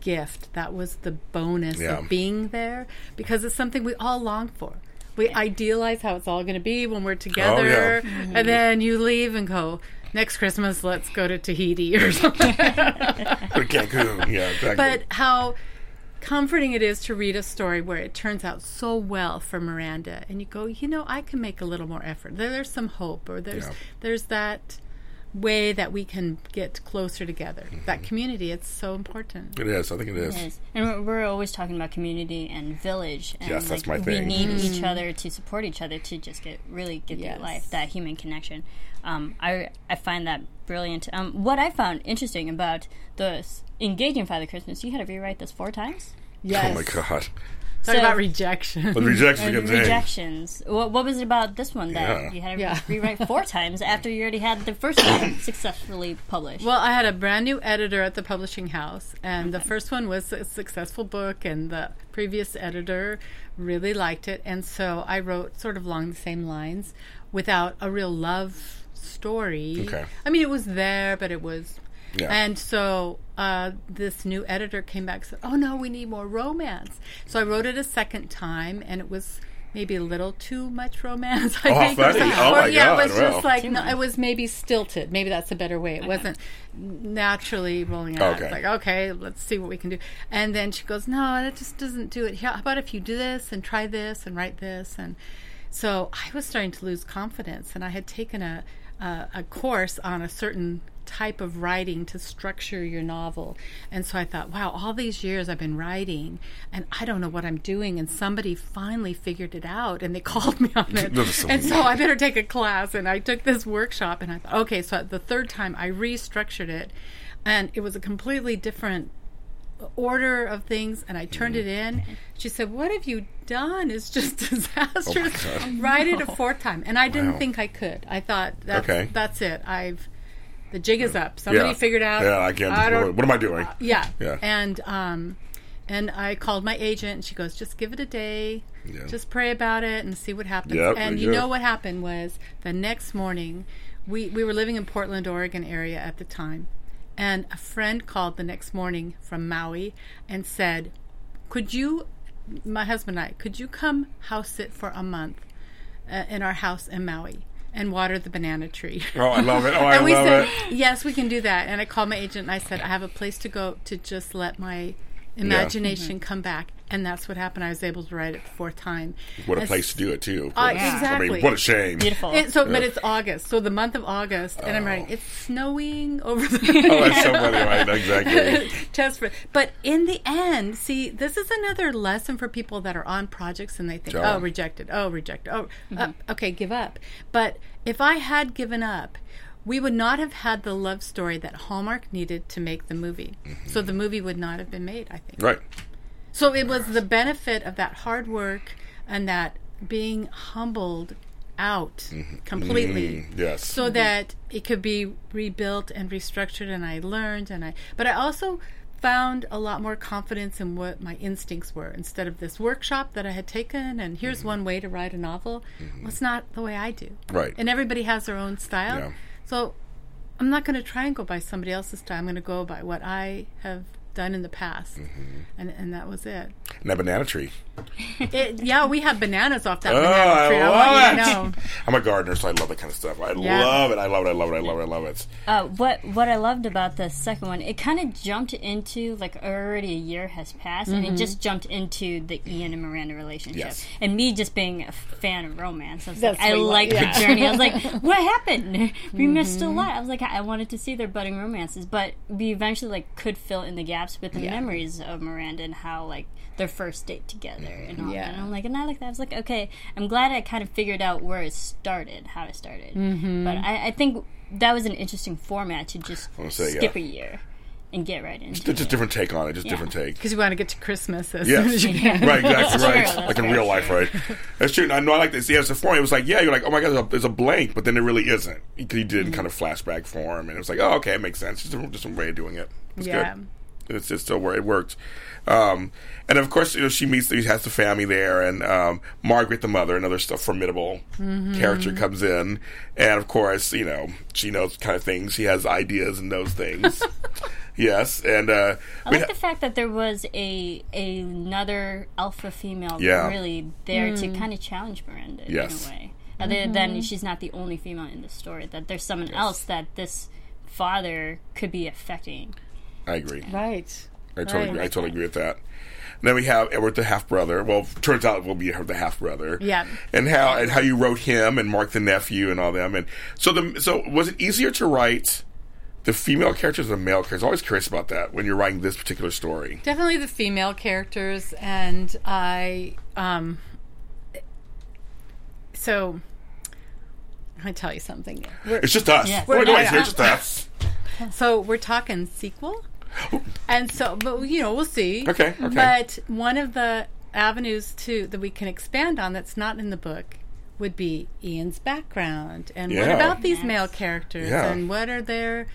gift. That was the bonus Yeah. of being there because it's something we all long for. We idealize how it's all going to be when we're together, and mm-hmm. then you leave and go, next Christmas, let's go to Tahiti or something. *laughs* Cancun, yeah, exactly. but how comforting it is to read a story where it turns out so well for Miranda, and you go, you know, I can make a little more effort. There, there's some hope, or there's Yeah. there's that way that we can get closer together. That Mm-hmm. community, it's so important. it is. I think it is. Yes. And we're, we're always talking about community and village. And Yes, like, that's my thing. we thing. need each other to support each other to just get really get Yes. through life. That human connection. Um, I I find that brilliant. Um, what I found interesting about the s- engaging Father Christmas, you had to rewrite this four times. Yes. Oh my god. Talk So- about rejection. But rejection And again. dang. rejections. What, what was it about this one that Yeah. you had to Yeah. rewrite four *laughs* times after you already had the first one *coughs* successfully published? Well, I had a brand new editor at the publishing house, and the first one was a successful book, and the previous editor really liked it, and so I wrote sort of along the same lines without a real love story. Okay. I mean, it was there, but it was. Yeah. And so uh, this new editor came back and said, Oh, no, we need more romance. So I wrote it a second time, and it was maybe a little too much romance. *laughs* I Oh, how think. funny. Oh, or, my yeah, God, it was wow. just like, no, it was maybe stilted. Maybe that's a better way. It wasn't naturally rolling out. Okay. It's like, okay, let's see what we can do. And then she goes, no, that just doesn't do it. How about if you do this and try this and write this? And so I was starting to lose confidence, and I had taken a a, a course on a certain type of writing to structure your novel. And so I thought, wow, all these years I've been writing and I don't know what I'm doing. And somebody finally figured it out and they *laughs* called me on it. And so I better take a class. And I took this workshop and I thought, okay, so the third time I restructured it and it was a completely different order of things and I turned it in. She said, What have you done? It's just *laughs* disastrous. God. Write it a fourth time. And I didn't Wow. think I could. I thought that's Okay. that's it. I've the jig is up. Somebody Yeah. figured out Yeah, I can't. I what, what am I doing? yeah. *laughs* Yeah. And um and I called my agent and she goes, Just give it a day. Yeah. Just pray about it and see what happens. Yeah, and you good. know what happened was the next morning we, we were living in Portland, Oregon area at the time. And a friend called the next morning from Maui and said, Could you my husband and I, could you come house sit for a month uh, in our house in Maui? And water the banana tree. *laughs* Oh, I love it. Oh, I and we love said, it. yes, we can do that. And I called my agent and I said, I have a place to go to just let my imagination come back. And that's what happened. I was able to write it the fourth time. What a place to do it too. Of Uh, course. I exactly. mean, what a shame. Beautiful. It, so, but it's August, so the month of August, and I'm writing. It's snowing over *laughs* the. Oh, that's so funny, right? Exactly. *laughs* test for but in the end see this is another lesson for people that are on projects and they think Yeah. oh rejected oh rejected oh uh, okay give up but if i had given up we would not have had the love story that hallmark needed to make the movie so the movie would not have been made i think Right. So it was the benefit of that hard work and that being humbled out mm-hmm. Mm-hmm. completely. Mm, yes. so mm-hmm. that it could be rebuilt and restructured and I learned and I but I also found a lot more confidence in what my instincts were. Instead of this workshop that I had taken and here's one way to write a novel well, it's not the way I do. Right. and everybody has their own style. Yeah. so I'm not going to try and go by somebody else's style. I'm going to go by what I have done in the past Mm-hmm. and and that was it. And that banana tree. *laughs* it yeah we have bananas off that Oh, banana I tree I, love want you it. to know *laughs* I'm a gardener, so I love that kind of stuff. I Yeah. love it. I love it. I love it. I love it. I love it. Uh, what what I loved about the second one, it kind of jumped into like already a year has passed, and Mm-hmm. it just jumped into the Ian and Miranda relationship. Yes. And me just being a fan of romance, I was That's like, I like want, the journey. I was like, *laughs* what happened? We missed Mm-hmm. a lot. I was like, I wanted to see their budding romances, but we eventually like could fill in the gaps with the Yeah. memories of Miranda and how like their first date together and all Yeah. that. And I'm like, and I like that. I was like, okay, I'm glad I kind of figured out where it started, how it started. Mm-hmm. But I, I think that was an interesting format to just say, skip yeah. a year and get right into It's it. just different take on it. Just different take. because you want to get to Christmas as soon as you *laughs* can. right, exactly That's right. true, like in real very life, right? That's true. And I know I like this. Yeah, it's a form. It was like, yeah, you're like, oh my god, there's a, there's a blank, but then there really isn't. He, he did in kind of flashback form, and it was like, oh, okay, it makes sense. Just a, just a way of doing it. It's Yeah. good. It's just still where it worked. Um, and of course, you know, she meets, he has the family there, and um, Margaret, the mother, another stuff formidable character, comes in, and of course, you know, she knows kind of things. She has ideas and knows things. *laughs* yes, and uh, I like ha- the fact that there was a, a another alpha female Yeah. really there to kind of challenge Miranda Yes. in a way. Other than she's not the only female in the story, that there's someone else that this father could be affecting. I agree. Right. I totally Right. agree. I totally agree with that. And then we have Edward the half brother. Well, turns out we'll be the half brother. Yeah. And how and how you wrote him and Mark the nephew and all them. And so the so was it easier to write the female characters or the male characters? I'm always curious about that when you're writing this particular story. Definitely the female characters, and I. Um, so, I tell you something. We're, It's just us. Yeah. We're We're here. It's just us. so we're talking sequel, and so, but you know, we'll see. Okay, okay. But one of the avenues too that we can expand on that's not in the book would be Ian's background and what about these Yes. male characters Yeah. and what are their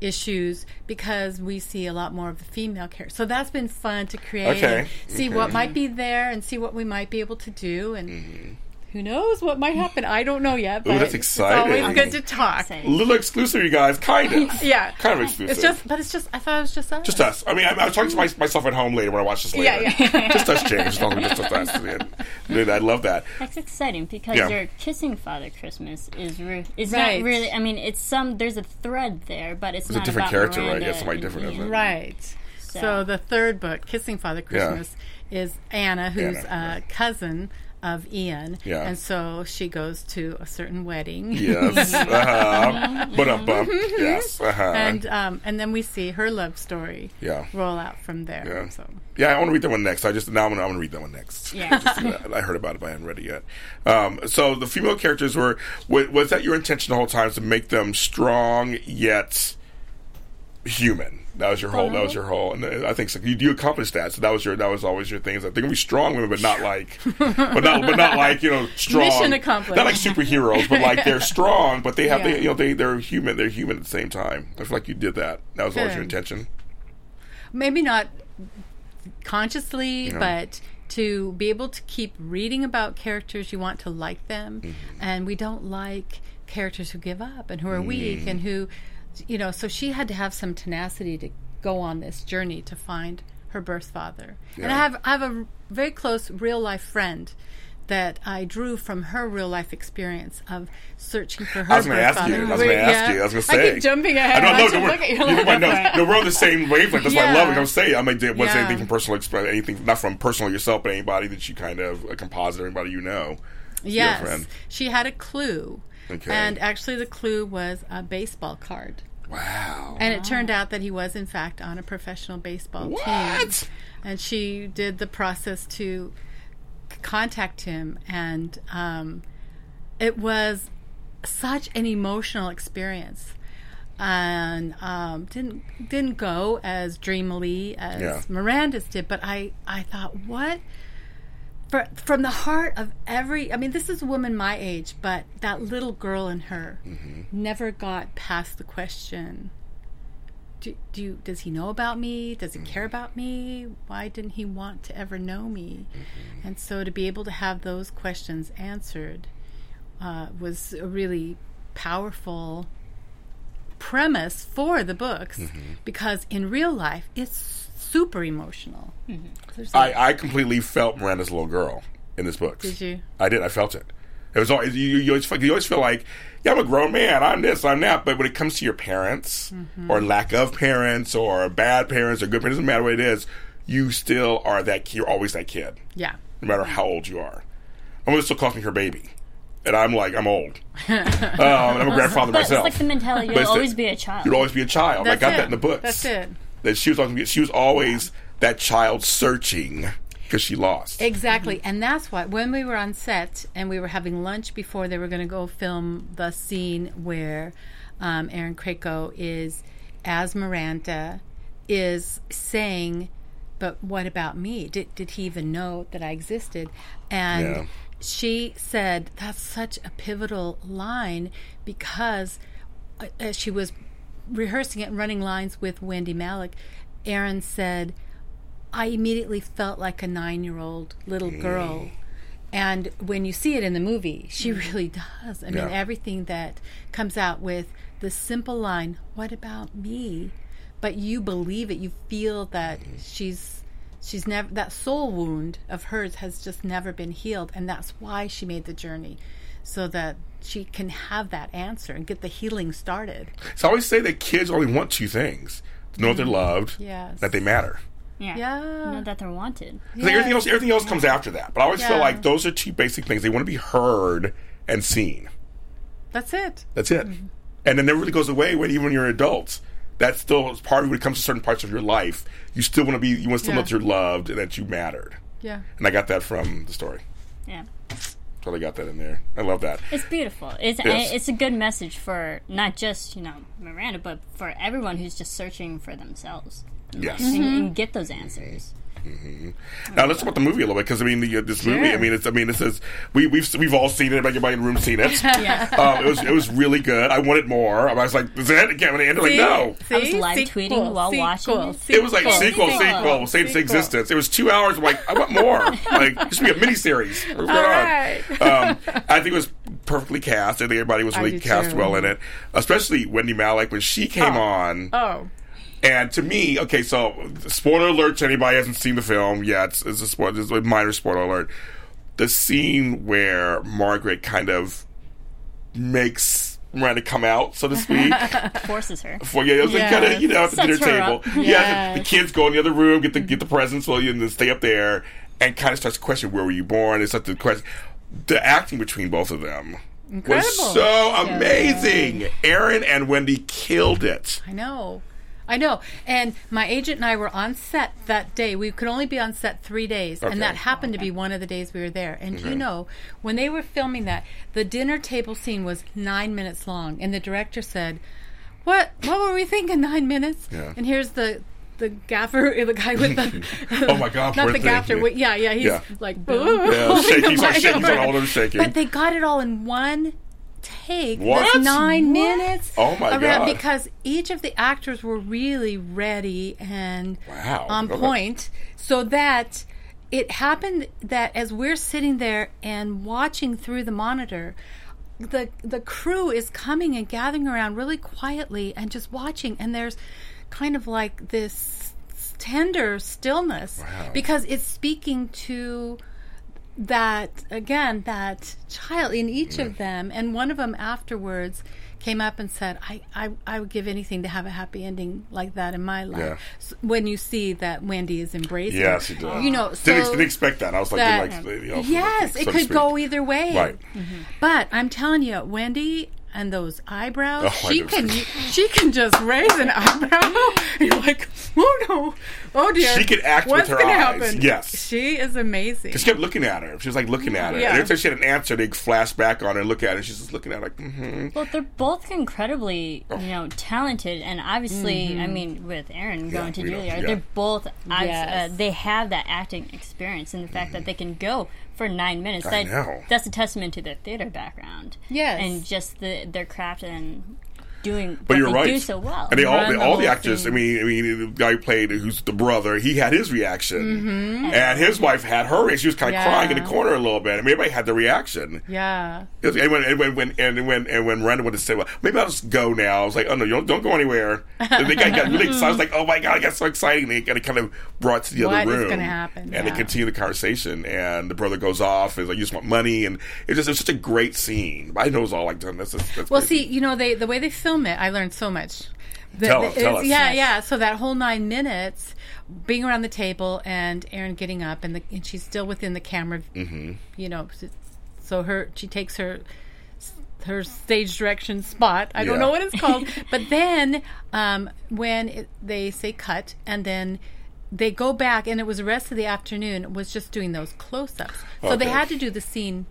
issues because we see a lot more of the female characters. So that's been fun to create. Okay, and See what mm-hmm. might be there and see what we might be able to do and mm-hmm. Who knows what might happen. I don't know yet. But Mm-hmm. that's It's exciting. always good to talk. A little exclusive, you guys. Kind of. *laughs* Yeah. Kind of exclusive. It's just, but it's just. I thought it was just us. Just us. I mean, I, I was talking to my, myself at home later when I watched this later. Yeah, yeah. *laughs* just us, James. Just, talking- just us. Yeah. Dude, I love that. That's exciting because Yeah. your kissing Father Christmas is re- it's Right. not really. I mean, it's some. There's a thread there, but it's, It's a different about character, right? Miranda Yeah, somebody and different, isn't it? Right. So, the third book, Kissing Father Christmas, is Anna, who's Anna, a cousin of Ian. Yeah. And so she goes to a certain wedding. Yes. *laughs* Uh-huh. But up, up. Yes. Uh-huh. And um, and then we see her love story Yeah. roll out from there. Yeah. So Yeah, I want to read that one next. I just now I'm gonna, I'm gonna read that one next. Yeah. *laughs* I heard about it, but I haven't read it yet. Um, so the female characters were was that your intention the whole time to make them strong yet human? That was your whole. That was your whole. And I think so. You, you accomplished that. So that was your. That was always your thing. That they're gonna be strong women, but not like, but not, but not like you know *laughs* strong. Mission accomplished. Not like superheroes, but like they're *laughs* strong, but they have. Yeah. They, you know, they they're human. They're human at the same time. I feel like you did that. That was always your intention. maybe not consciously, Yeah. but to be able to keep reading about characters, you want to like them, Mm-hmm. and we don't like characters who give up and who are weak Mm. and who, you know. So she had to have some tenacity to go on this journey to find her birth father. And I have I have a very close real life friend that I drew from her real life experience of searching for her. I was going to ask you. I was going to ask yeah. you. I was going to say. I keep jumping ahead. I I don't know. look at you. You know. No, we're on the same wavelength. That's why I love it. I'm saying. I mean, was Yeah. anything from personal experience, anything not from personal yourself, but anybody that you kind of a composite, anybody you know. Yes, friend. she had a clue, Okay. and actually the clue was a baseball card. Wow. And it turned out that he was, in fact, on a professional baseball team. What? And she did the process to contact him, and um, it was such an emotional experience. And um, didn't didn't go as dreamily as Yeah. Miranda's did, but I I thought what for, from the heart of every i mean this is a woman my age but that little girl in her mm-hmm. never got past the question do, do you, does he know about me? Does he care mm-hmm. about me? Why didn't he want to ever know me? Mm-hmm. And so to be able to have those questions answered uh, was a really powerful premise for the books because in real life it's super emotional I a- I, I completely felt Miranda's little girl in this book. Did you? I did. I felt it. It was always you, you, always, feel- you always feel like, yeah, I'm a grown man. I'm this, I'm that. But when it comes to your parents, Mm-hmm. or lack of parents, or bad parents, or good parents, doesn't matter what it is, you still are that. You're always that kid, yeah no matter how old you are. My mother still calls me her baby, and I'm like, I'm old. *laughs* um, and I'm a grandfather But it's myself. like the mentality But you'll it's the- always be a child. You'll always be a child. That's I got it. that in the books. That's it. That she was always, she was always that child searching because she lost. Exactly. And that's why when we were on set and we were having lunch before they were going to go film the scene where um, Erin Krakow is, as Miranda, is saying, But what about me? Did, did he even know that I existed? And Yeah. she said, That's such a pivotal line because uh, she was rehearsing it and running lines with Wendy Malick, Erin said, I immediately felt like a nine year old little girl. And when you see it in the movie, she mm. really does. I mean, everything that comes out with the simple line, What about me? But you believe it. You feel that mm-hmm. she's. She's never that soul wound of hers has just never been healed, and that's why she made the journey, so that she can have that answer and get the healing started. So I always say that kids only want two things: to know that they're mm. loved, Yes. that they matter. yeah. Yeah. Know that they're wanted. 'Cause everything else, everything else comes after that. But I always feel like those are two basic things. They want to be heard and seen. That's it. That's it. Mm-hmm. And it never really goes away when even when you're adults. That's still part of when it comes to certain parts of your life. You still want to be. You want to still know that you're loved and that you mattered. Yeah. And I got that from the story. Yeah. So I got that in there. I love that. It's beautiful. It's Yes. it's a good message for not just you know Miranda, but for everyone who's just searching for themselves Yes. and, and mm-hmm. get those answers. Now let's talk about the movie a little bit because I mean the, uh, this movie. I mean it's I mean this is we we've we've all seen it. Everybody in the room seen it. *laughs* Yeah. um, it was it was really good. I wanted more. I was like, is that again? And they're like, no. I was live tweeting while watching it. It was like Sequel, sequel, sequel, sequel, say its existence. It was two hours. I'm like, I want more. *laughs* like, this should be a miniseries. What's going on? right. Um, I think it was perfectly cast. I think everybody was really cast too. well in it, especially Wendy Malick when she came on. Oh. And to me, okay, so spoiler alert to anybody who hasn't seen the film. Yeah, it's, it's a spoiler, it's a minor spoiler alert. The scene where Margaret kind of makes Miranda come out, so to *laughs* speak. Forces her. For yeah, it was like kind of you know at the Sets dinner table. up. Yeah, the, the kids go in the other room, get the get the presents, so you and stay up there, and kind of starts to question where were you born. It's such the question. The acting between both of them Incredible. was so amazing. Erin and Wendy killed it. I know. I know. And my agent and I were on set that day. We could only be on set three days. Okay. And that happened to be one of the days we were there. And you mm-hmm. know, when they were filming that, the dinner table scene was nine minutes long. And the director said, What what were we thinking, nine minutes? Yeah. And here's the the gaffer, *laughs* the guy with the *laughs* Oh my God, *laughs* not the gaffer. Yeah. Yeah, yeah, he's Yeah. like Yeah, shaking, like shaking, all over shaking. But they got it all in one take. What? This nine What? minutes. Oh my around- God. Because each of the actors were really ready and Wow. on Okay. point, so that it happened that as we're sitting there and watching through the monitor. The the crew is coming and gathering around really quietly and just watching, and there's kind of like this tender stillness Wow. because it's speaking to that again that child in each of them and one of them afterwards came up and said I, I i would give anything to have a happy ending like that in my life Yeah. S- when you see that wendy is embracing Yes, he did. you know Didn't, so ex- didn't expect that. I was like, that- like you know, yes so it could go either way Right. but i'm telling you wendy and those eyebrows Oh, she can *laughs* she can just raise an eyebrow *laughs* you're like oh no oh dear She could act with What's her gonna eyes. happen? Yes. she is amazing She kept looking at her. She was like looking at her. Yeah. And every time she had an answer, they'd flash back on her and look at her. She's just looking at her like, mm-hmm. Well, they're both incredibly, you know, talented, and obviously, I mean, with Erin going to Juilliard, yeah. they're both. obvi- Yes. Uh, they have that acting experience, and the fact that they can go for nine minutes. I that, know. That's a testament to their theater background. Yes. and just the their craft and doing. But you're right. Do so well. And they all, they, the all the actors. I mean, I mean, the guy who played, who's the brother, he had his reaction, Mm-hmm. and his wife had her. reaction. She was kind of Yeah. crying in the corner a little bit. And everybody had the reaction. yeah was- And when and when, and when and when Randall would have said, "Well, maybe I'll just go now," I was like, "Oh no, you don't, don't go anywhere." And they got, got really excited. I was like, "Oh my god, I got so exciting!" They got it kind of brought to the What other is room. gonna happen? And they Yeah. continue the conversation. And the brother goes off. And is like, "You just want money," and it just it's such a great scene. I know it's all like done. That's, that's, that's Well, great. see, you know, they the way they film it, I learned so much. The- Tell the- tell us. Yeah, yeah. So that whole nine minutes, being around the table and Erin getting up, and, the, and she's still within the camera. Mm-hmm. You know, so her she takes her her stage direction spot. I don't know what it's called, *laughs* but then um, when it, they say cut, and then. They go back, and it was the rest of the afternoon was just doing those close-ups. So they had to do the scene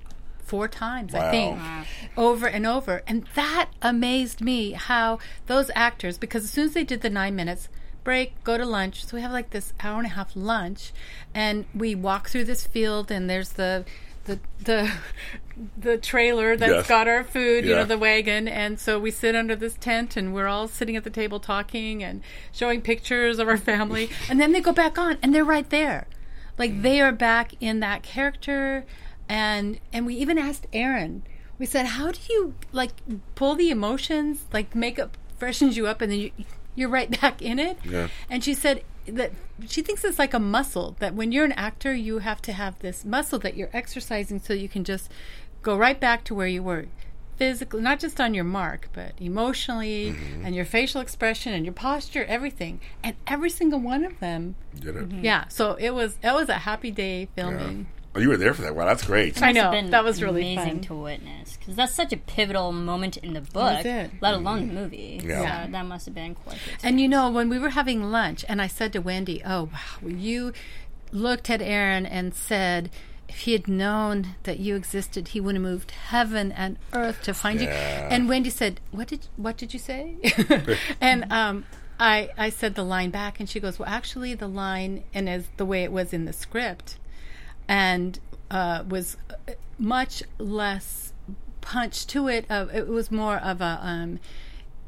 four times, I think Wow. over and over. And that amazed me how those actors, because as soon as they did the nine minutes, break, go to lunch. So we have like this hour and a half lunch, and we walk through this field, and there's the the the *laughs* the trailer that's Yes. got our food, you know, the wagon, and so we sit under this tent, and we're all sitting at the table talking and showing pictures of our family, *laughs* and then they go back on, and they're right there, like they are back in that character, and and we even asked Erin. We said, "How do you like pull the emotions? Like makeup freshens you up, and then you, you're right *laughs* back in it." Yeah. And she said that she thinks it's like a muscle that when you're an actor, you have to have this muscle that you're exercising so you can just go right back to where you were physically, not just on your mark, but emotionally mm-hmm. and your facial expression and your posture, everything. And every single one of them, Did it? Mm-hmm. yeah. So it was it was a happy day filming. Oh, you were there for that. Wow, that's great. I know, been that was really amazing fun. to witness because that's such a pivotal moment in the book, let alone the movie. Yeah. So that must have been quite. the And you know, when we were having lunch, and I said to Wendy, "Oh, wow, you looked at Erin and said." If he had known that you existed, he would have moved heaven and earth to find you. And Wendy said, "What did what did you say?" *laughs* and um, I I said the line back, and she goes, "Well, actually, the line and as the way it was in the script, and uh, was uh, much less punch to it. Of it was more of a um,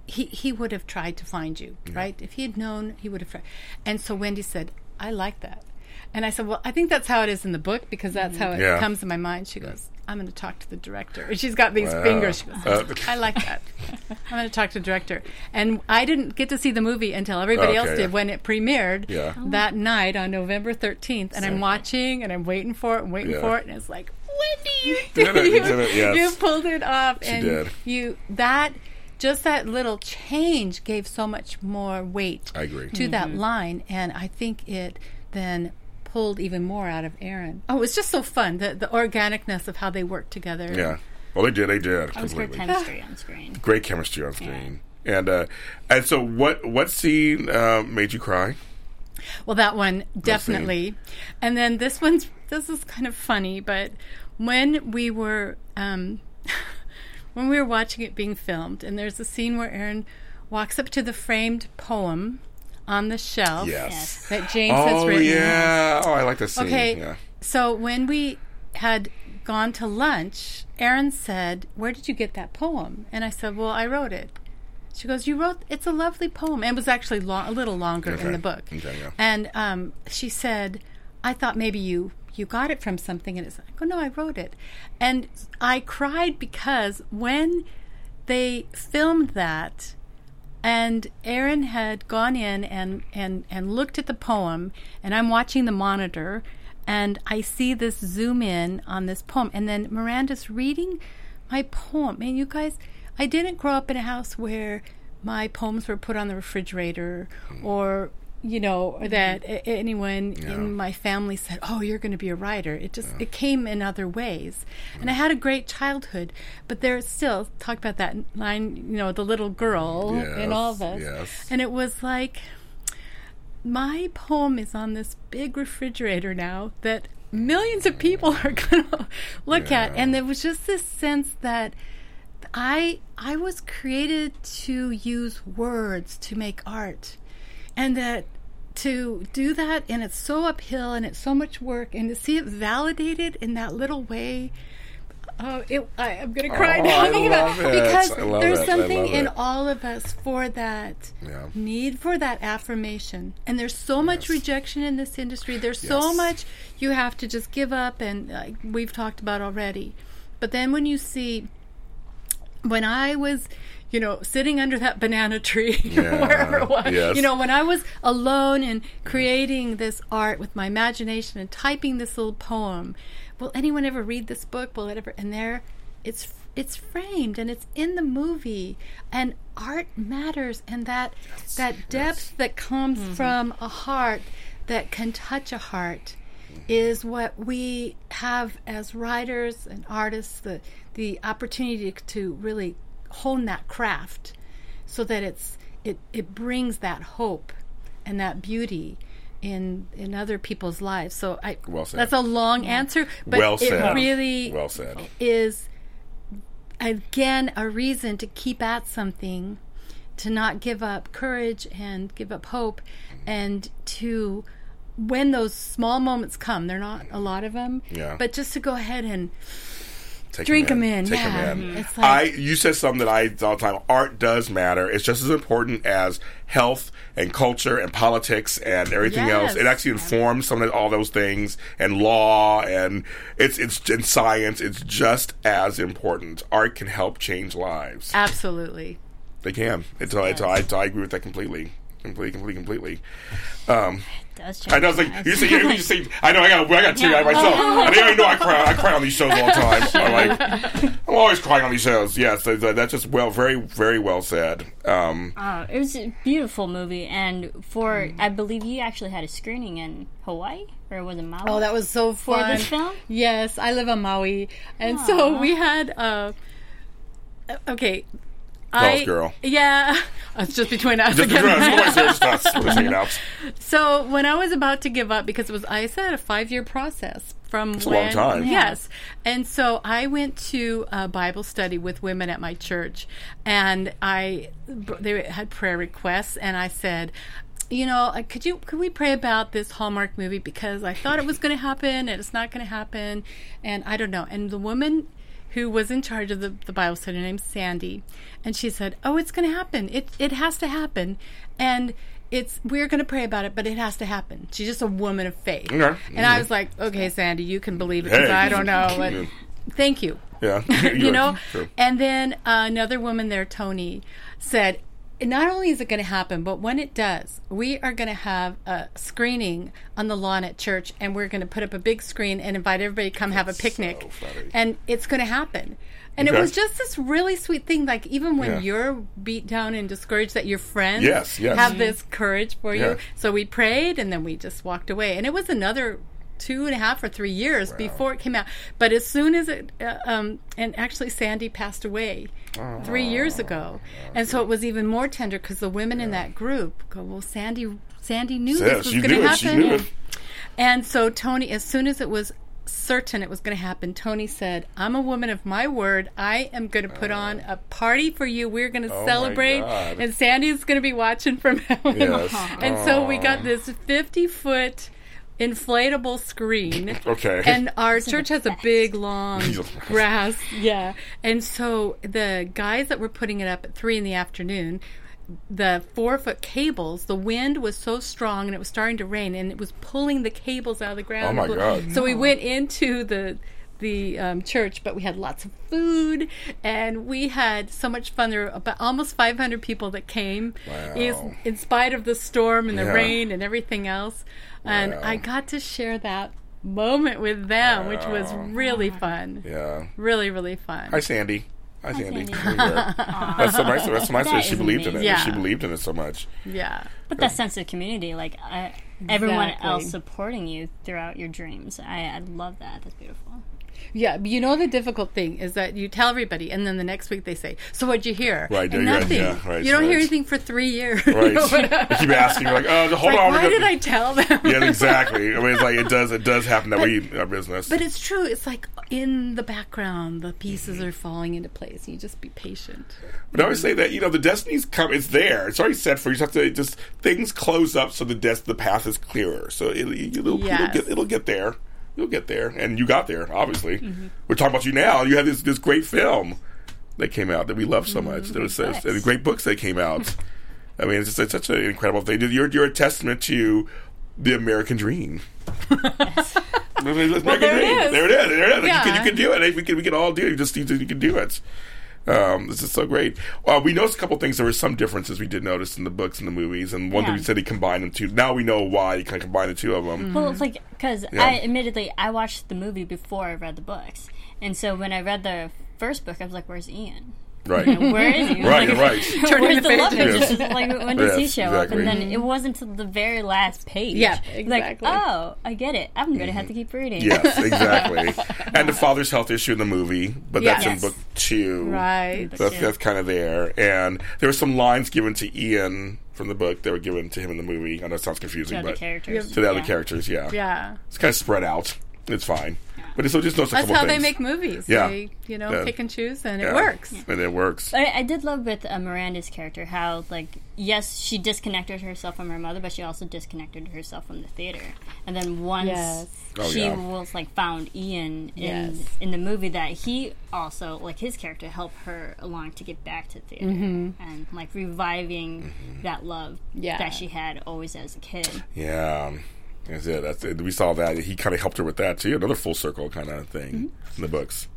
he he would have tried to find you, right? If he had known, he would have tried. And so Wendy said, "I like that." And I said, "Well, I think that's how it is in the book because that's how it Yeah. comes to my mind." She goes, "I'm going to talk to the director." And she's got these Wow. fingers. She goes, Uh, "I like that. I'm going to talk to the director." And I didn't get to see the movie until everybody else did yeah. when it premiered Yeah. Oh. that night on November 13th. And I'm watching and I'm waiting for it and waiting Yeah. for it, and it's like, Wendy, you Did it, you you, did it, *laughs* yes. you pulled it off, and did. you that just that little change gave so much more weight I agree. to that line, and I think it then pulled even more out of Erin. Oh, it was just so fun the the organicness of how they worked together. Yeah. Well, they did. They did That was great completely. chemistry on screen. *sighs* Great chemistry on screen. And uh, and so, what what scene uh, made you cry? Well, that one definitely. And then this one's this is kind of funny, but when we were um, *laughs* when we were watching it being filmed, and there's a scene where Erin walks up to the framed poem on the shelf Yes. that James has Oh written. yeah. Oh, I like that scene. Okay, Yeah. so when we had gone to lunch, Erin said, "Where did you get that poem?" And I said, "Well, I wrote it." She goes, "You wrote? It's a lovely poem." And it was actually long, a little longer Okay. in the book. Okay, yeah. And um, she said, "I thought maybe you." You got it from something, and it's. I go, no, I wrote it, and I cried because when they filmed that, and Erin had gone in and, and, and looked at the poem, and I'm watching the monitor, and I see this zoom in on this poem, and then Miranda's reading my poem. And you guys, I didn't grow up in a house where my poems were put on the refrigerator or you know or that anyone in my family said oh you're going to be a writer. It just it came in other ways. And i mm. had a great childhood but there's still talk about that line you know the little girl in all us. yes. and it was like my poem is on this big refrigerator now that millions of people are going *laughs* to look at. And there was just this sense that I I was created to use words to make art and that to do that and it's so uphill and it's so much work and to see it validated in that little way Oh, it, I, I'm gonna cry Oh, now I thinking about it. because there's it. Something in it. all of us for that Yeah. need for that affirmation. And there's so much Yes. rejection in this industry. There's so much you have to just give up, and uh, we've talked about already. But then when you see, when I was, you know, sitting under that banana tree, *laughs* Yeah. wherever it was, Yes. you know, when I was alone and creating this art with my imagination and typing this little poem, will anyone ever read this book? Will it ever? And there, it's it's framed and it's in the movie, and art matters, and that that depth that comes mm-hmm. from a heart that can touch a heart is what we have as writers and artists the the opportunity to, to really hone that craft so that it's it it brings that hope and that beauty in in other people's lives so i Well said. that's a long answer but Well it said. really Well said. is again a reason to keep at something to not give up courage and give up hope and to when those small moments come they're not a lot of them Yeah. but just to go ahead and Take them in, Take yeah. 'em in. It's I you said something that I all the time. Art does matter. It's just as important as health and culture and politics and everything else. It actually informs some of all those things and law and it's it's in science. It's just as important. Art can help change lives. absolutely They can. It's, it's, I, I agree with that completely. Completely, completely, completely. Um, does I know. It's like you say. You, *laughs* you say. I know. I got. I got teary eyed myself. I didn't even *laughs* know I cry. I cry on these shows all the time. I'm *laughs* like, I'm always crying on these shows. Yes, that- that- that's just well, very, very well said. Um, Uh, it was a beautiful movie, and for I believe you actually had a screening in Hawaii, or was it Maui? Oh, that was so for fun. this film. Yes, I live on Maui, and so we had. Uh, okay, Golf I girl. Yeah, *laughs* it's just between us. just again. because nobody's just us. Out. *laughs* So when I was about to give up, because it was, I said, a five-year process from a when, long time. Yes, and so I went to a Bible study with women at my church, and I they had prayer requests, and I said. You know, uh, could you could we pray about this Hallmark movie because I thought it was going to happen and it's not going to happen, and I don't know. And the woman who was in charge of the, the Bible study named Sandy, and she said, "Oh, it's going to happen. It it has to happen, and it's we're going to pray about it, but it has to happen." She's just a woman of faith, and I was like, "Okay, Sandy, you can believe it because Hey. I don't know." *laughs* Yeah. thank you, Yeah, *laughs* you know. True. And then uh, another woman there, Tony, said. Not only is it going to happen, but when it does, we are going to have a screening on the lawn at church, and we're going to put up a big screen and invite everybody to come have a picnic so and it's going to happen. And Okay. it was just this really sweet thing. Like even when Yeah. you're beat down and discouraged, that your friends Yes, yes. have this courage for Yeah. you. So we prayed, and then we just walked away. And it was another two and a half or three years before it came out. But as soon as it, uh, um, and actually Sandy passed away three years ago, and so it was even more tender because the women in that group go, "Well, Sandy, Sandy knew Sis, this was going to happen." it. And so Tony, as soon as it was certain it was going to happen, Tony said, "I'm a woman of my word. I am going to put on a party for you. We're going to Oh celebrate, and Sandy's going to be watching from *laughs* heaven." Yes. And so we got this 50 foot inflatable screen. Okay. And our church has a big, long grass. Yeah. And so the guys that were putting it up at three in the afternoon, the four foot cables, the wind was so strong and it was starting to rain and it was pulling the cables out of the ground. Oh, my God. So we went into the the um, church, but we had lots of food and we had so much fun. There were about almost 500 people that came, Wow. is- in spite of the storm and the Yeah. rain and everything else. And Wow. I got to share that moment with them, which was really fun. Yeah. Really, really fun. Hi, Sandy. Hi, Sandy. Sandy. There you go. *laughs* That's so nice. That's so nice that That she is believed in it. amazing. that She believed in it so much. yeah. But that sense of community, like uh, everyone Exactly. else supporting you throughout your dreams, I, I love that. That's beautiful. Yeah, but you know the difficult thing is that you tell everybody, and then the next week they say, "So what'd you hear?" Right, and nothing. yeah, right, you don't hear anything for three years. Right. *laughs* You I- keep asking, you're like, oh, hold like, on. why did I tell them? *laughs* Yeah, exactly. I mean, it's like it *laughs* does. It does happen that way in our business. But it's true. It's like in the background, the pieces mm-hmm. are falling into place. You just be patient. But I always say that you know the destiny's come. It's there. It's already set for you. You just have to just things close up so the des- the path is clearer. So it'll, it'll, Yes. it'll get it'll get there. You'll get there, and you got there. Obviously, Mm-hmm. we're talking about you now. You have this this great film that came out that we love so much. There was Great uh, books. great books that came out. *laughs* I mean, it's, just, it's such an incredible thing. You're you're a testament to the American dream. *laughs* American there dream. is. There it is. There it is. You, can, you can do it. We can, we can all do it. You just you, you can do it. Um, this is so great. Well, we noticed a couple things. There were some differences we did notice in the books and the movies, and one thing Yeah. we said he combined them two. Now we know why he kind of combined the two of them. Well, it's like because Yeah. I admittedly I watched the movie before I read the books, and so when I read the first book, I was like, "Where's Ian? Right. *laughs* Where is he? Right, Like, right. *laughs* Turning Where's the the love pages. interest? Like when does he show exactly. up? And then it wasn't until the very last page. Yeah, Like, exactly. oh, I get it. I'm gonna have mm-hmm. to keep reading. Yes, *laughs* exactly. and the father's health issue in the movie, but that's in book two. Right. So that's, that's kind of there. And there were some lines given to Ian from the book that were given to him in the movie. I know it sounds confusing, To other but characters. to the other Yeah. characters, yeah. Yeah. It's kind of spread out. It's fine. But it's so just notice a That's couple how they make movies. Yeah. They, you know, Yeah. pick and choose, and Yeah. it works. And it works. I, I did love with uh, Miranda's character how, like, yes, she disconnected herself from her mother, but she also disconnected herself from the theater. And then once Yes. Oh, she yeah. was like found Ian in Yes. in the movie, that he also like his character helped her along to get back to theater and like reviving that love Yeah. that she had always as a kid. Yeah, that's it. That's it. We saw that he kind of helped her with that too. Another full circle kind of thing Mm-hmm. in the books.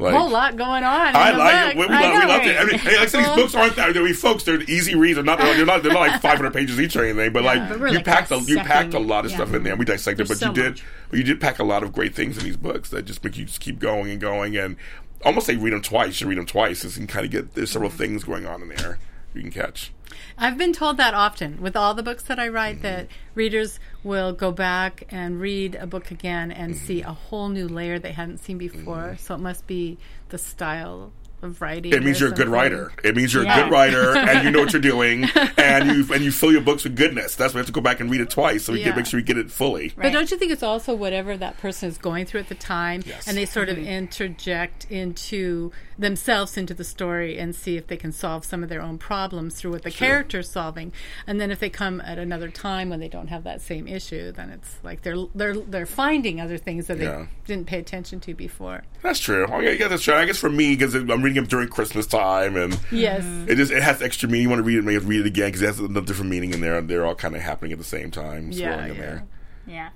Like, A whole lot going on. In I the like it. book. We, we I love, we loved it. I mean, hey, like I said, these books aren't that. Mean, folks, they're easy reads. They're not. They're not. They're not like 500 pages each or anything. But like But you like, packed a, you packed a lot of Yeah. stuff in there. We dissected, There's but you did. much. But you did pack a lot of great things in these books that just make you just keep going and going and almost like read them twice. You should read them twice. You can kind of get there's several things going on in there you can catch. I've been told that often with all the books that I write Mm-hmm. that readers will go back and read a book again and Mm-hmm. see a whole new layer they hadn't seen before. So it must be the style of writing. It means you're a good writer. It means you're a good writer and you know what you're doing *laughs* and you and you fill your books with goodness. That's why we have to go back and read it twice so we Yeah. can make sure we get it fully. But don't you think it's also whatever that person is going through at the time, Yes. and they sort of Mm-hmm. interject into themselves into the story and see if they can solve some of their own problems through what the character's solving. And then if they come at another time when they don't have that same issue, then it's like they're they're they're finding other things that Yeah. they didn't pay attention to before. That's true. Oh, yeah, yeah, that's true. I guess for me, because I'm reading them during Christmas time, and Yes. it just it has extra meaning. You want to read it, maybe read it again because it has a different meaning in there, and they're all kind of happening at the same time, Yeah, swirling in yeah. there. Yeah.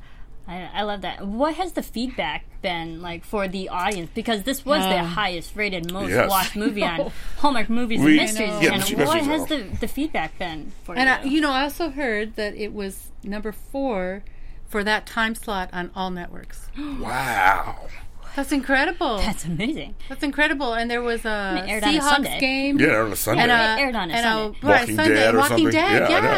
I, I love that. What has the feedback been like for the audience? Because this was the uh. highest rated, most Yes. watched movie on *laughs* Hallmark Movies We- and Mysteries. Yeah, and Mystery what Mysteries has the, the feedback been for And you? I, you know, I also heard that it was number four for that time slot on all networks. *gasps* Wow. That's incredible. That's amazing. That's incredible. And there was a it aired on a Seahawks Sunday. game. Yeah, on a Sunday. And a, It aired on a and Sunday. right, Walking Sunday, Dead or Walking something. Dead, Yeah, I know.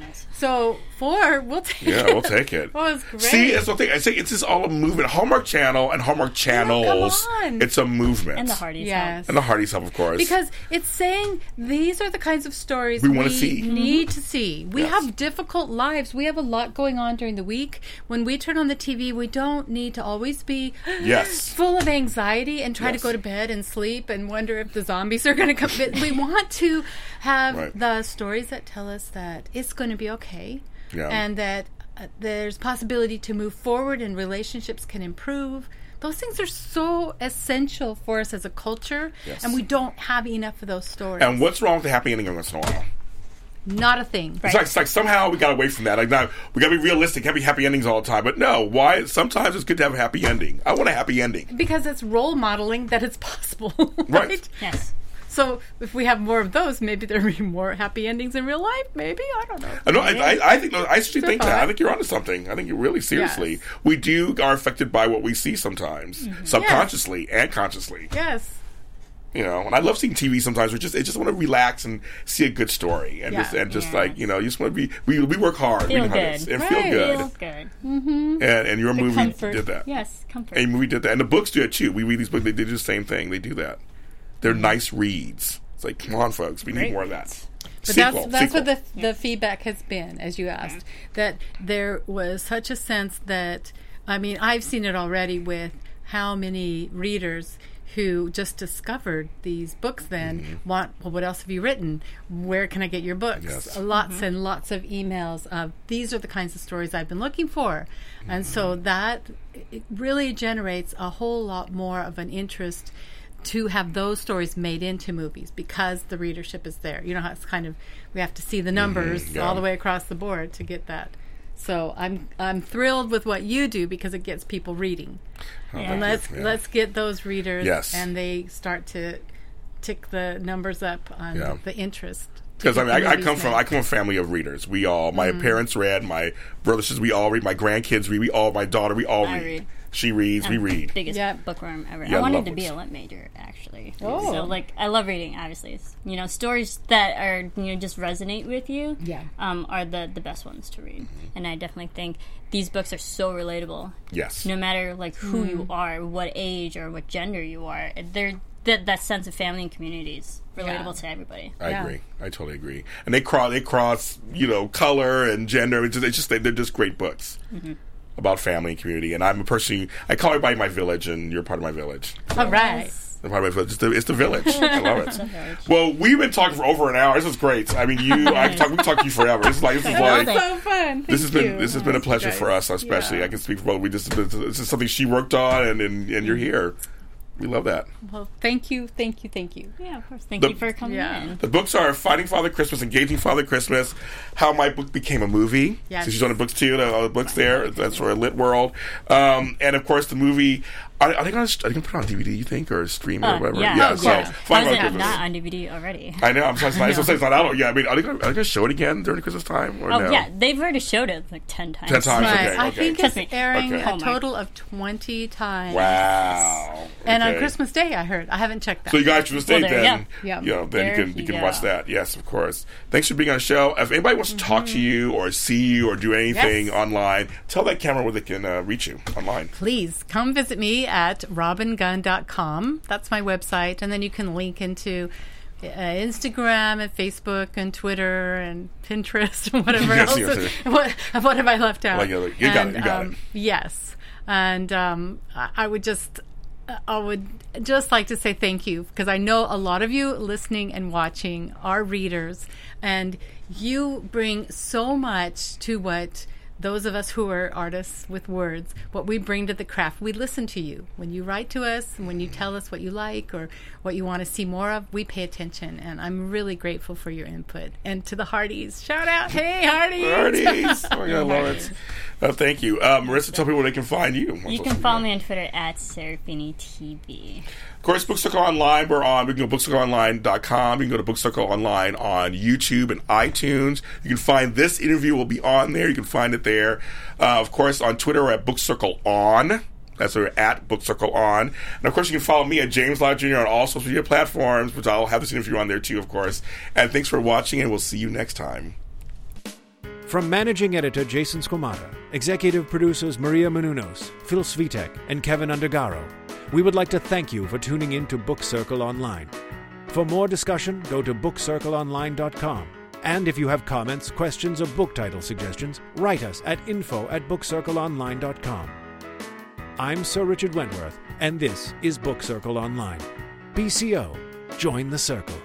yeah. So four, *laughs* we'll take yeah, it. we'll take it. *laughs* Oh, it's great. See, that's the thing. I say it's just all a movement. Hallmark Channel and Hallmark Channels. Come on. It's a movement. And the Hearties. Yes. And the Heartie's help, of course. Because it's saying these are the kinds of stories We wanna see. need mm-hmm. to see. We Yes. have difficult lives. We have a lot going on during the week. When we turn on the TV, we don't need to always be *gasps* yes. *gasps* full of anxiety and try Yes. to go to bed and sleep and wonder if the zombies are going to come. We want to have Right. the stories that tell us that it's going to be okay Yeah. and that uh, there's possibility to move forward and relationships can improve. Those things are so essential for us as a culture, Yes. and we don't have enough of those stories. And what's wrong with the happy ending once in a while? Not a thing. It's like, it's like somehow we got away from that. Like now we got to be realistic, can't be happy endings all the time. But no, why? Sometimes it's good to have a happy ending. I want a happy ending. Because it's role modeling that it's possible. *laughs* Right. right? Yes. So if we have more of those, maybe there'll be more happy endings in real life. Maybe I don't know. I know. I, I, I think. I actually think that. I think you're onto something. I think you really seriously. Yes. We do are affected by what we see sometimes, mm-hmm. subconsciously and consciously. Yes. You know, and I love seeing TV sometimes. We just, I just want to relax and see a good story, and Yeah. just, and just Yeah. like you know, you just want to be. We, we work hard, Feel reading good. and Right. feel good. Feel good. Mm-hmm. And and your movie comfort. did that. Yes, comfort. And your movie did that, and the books do it too. We read these books; they do the same thing. They do that. They're nice reads. It's like, come on, folks, we need more of that. But Sequel, that's that's sequel. what the the feedback has been, as you mm-hmm. asked, that there was such a sense that I mean I've seen it already with how many readers who just discovered these books then mm-hmm. want well what else have you written where can i get your books Yes. lots mm-hmm. and lots of emails of these are the kinds of stories i've been looking for and so that it really generates a whole lot more of an interest to have those stories made into movies because the readership is there. You know how it's kind of we have to see the numbers yeah. all the way across the board to get that. So I'm I'm thrilled with what you do because it gets people reading. Oh, and let's Yeah. let's get those readers Yes. and they start to tick the numbers up on Yeah. the interest. Because I mean, I, I come from. I come from a family of readers. We all, my Mm. parents read, my brothers, we all read, my grandkids read, we all, my daughter, we all I read. read. She reads, we I'm read. Biggest Yep. bookworm ever. Yeah, I I wanted love to be a lit major, actually. Oh. So, like, I love reading. Obviously, It's, you know, stories that are you know just resonate with you. Yeah. Um, are the the best ones to read, and I definitely think these books are so relatable. Yes. No matter like who Mm. you are, what age or what gender you are, they're that that sense of family and community is relatable Yeah. to everybody. I Yeah. agree. I totally agree. And they cross, they cross, you know, color and gender. It's just, it's just they're just great books Mm-hmm. About family and community. And I'm a person. I call everybody my village, and you're part of my village. All right. Part of my village. It's the, it's the village. *laughs* I love it. Well, we've been talking for over an hour. This is great. I mean, you. I can talk. We can talk to you forever. This is like this is *laughs* like. So fun. This has Thank been this has been a pleasure for us, especially. I can speak for both. We just this is something she worked on, and and, and you're here. We love that. Well, thank you, thank you, thank you. Yeah, of course. Thank The- you for coming Yeah. in. The books are Fighting Father Christmas, Engaging Father Christmas, How My Book Became a Movie. Yes. So she's on the books too. The, all the books there. That's for a LittWorld. Um, and of course, the movie. Are, are they going to are they going to put it on DVD? You think or stream or Uh, whatever? yeah. Oh, so yeah. Fighting How is Father it Christmas. not on DVD already? I know. I'm sorry. *laughs* It's, it's, it's not out. Yeah. I mean, are they going to show it again during Christmas time or Oh no? yeah, they've already showed it like ten times. 10 times. Right. Okay, I okay. think it's airing Okay. a Hallmark. total of 20 times. Wow. And on Christmas Day, I heard. I haven't checked that. So you guys should stay Well, there then. go. Yeah. You know, then There you can you you can go. watch that. Yes, of course. Thanks for being on the show. If anybody wants to talk to you or see you or do anything Yes. online, tell that camera where they can uh, reach you online. Please come visit me at robingunn.com. That's my website. And then you can link into uh, Instagram and Facebook and Twitter and Pinterest and whatever Yes, else. yes, What, *laughs* what have I left out? Like, uh, you got it, you got um, it. Yes. And um, I, I would just. I would just like to say thank you because I know a lot of you listening and watching are readers, and you bring so much to what those of us who are artists with words, what we bring to the craft. We listen to you. When you write to us, when you tell us what you like or what you want to see more of, we pay attention, and I'm really grateful for your input. And to the Hearties, shout out, hey Hearties! Hearties. Oh, my God, I love it. Uh, thank you. Uh, Marissa, tell people where they can find you. You can follow me on Twitter at Serafini TV. Of course, Book Circle Online, we're on. We can go to bookcircleonline.com. You can go to Book Circle Online on YouTube and iTunes. You can find this interview will be on there. You can find it there. Uh, of course, on Twitter, we're at Book Circle On. That's where we're at Book Circle On. And of course, you can follow me at James Lott Jr. on all social media platforms, which I'll have this interview on there too, of course. And thanks for watching, and we'll see you next time. From managing editor Jason Squamata, executive producers Maria Menounos, Phil Svitek, and Kevin Undergaro, we would like to thank you for tuning in to Book Circle Online. For more discussion, go to bookcircleonline.com. And if you have comments, questions, or book title suggestions, write us at info at bookcircleonline.com. I'm Sir Richard Wentworth, and this is Book Circle Online. BCO, join the circle.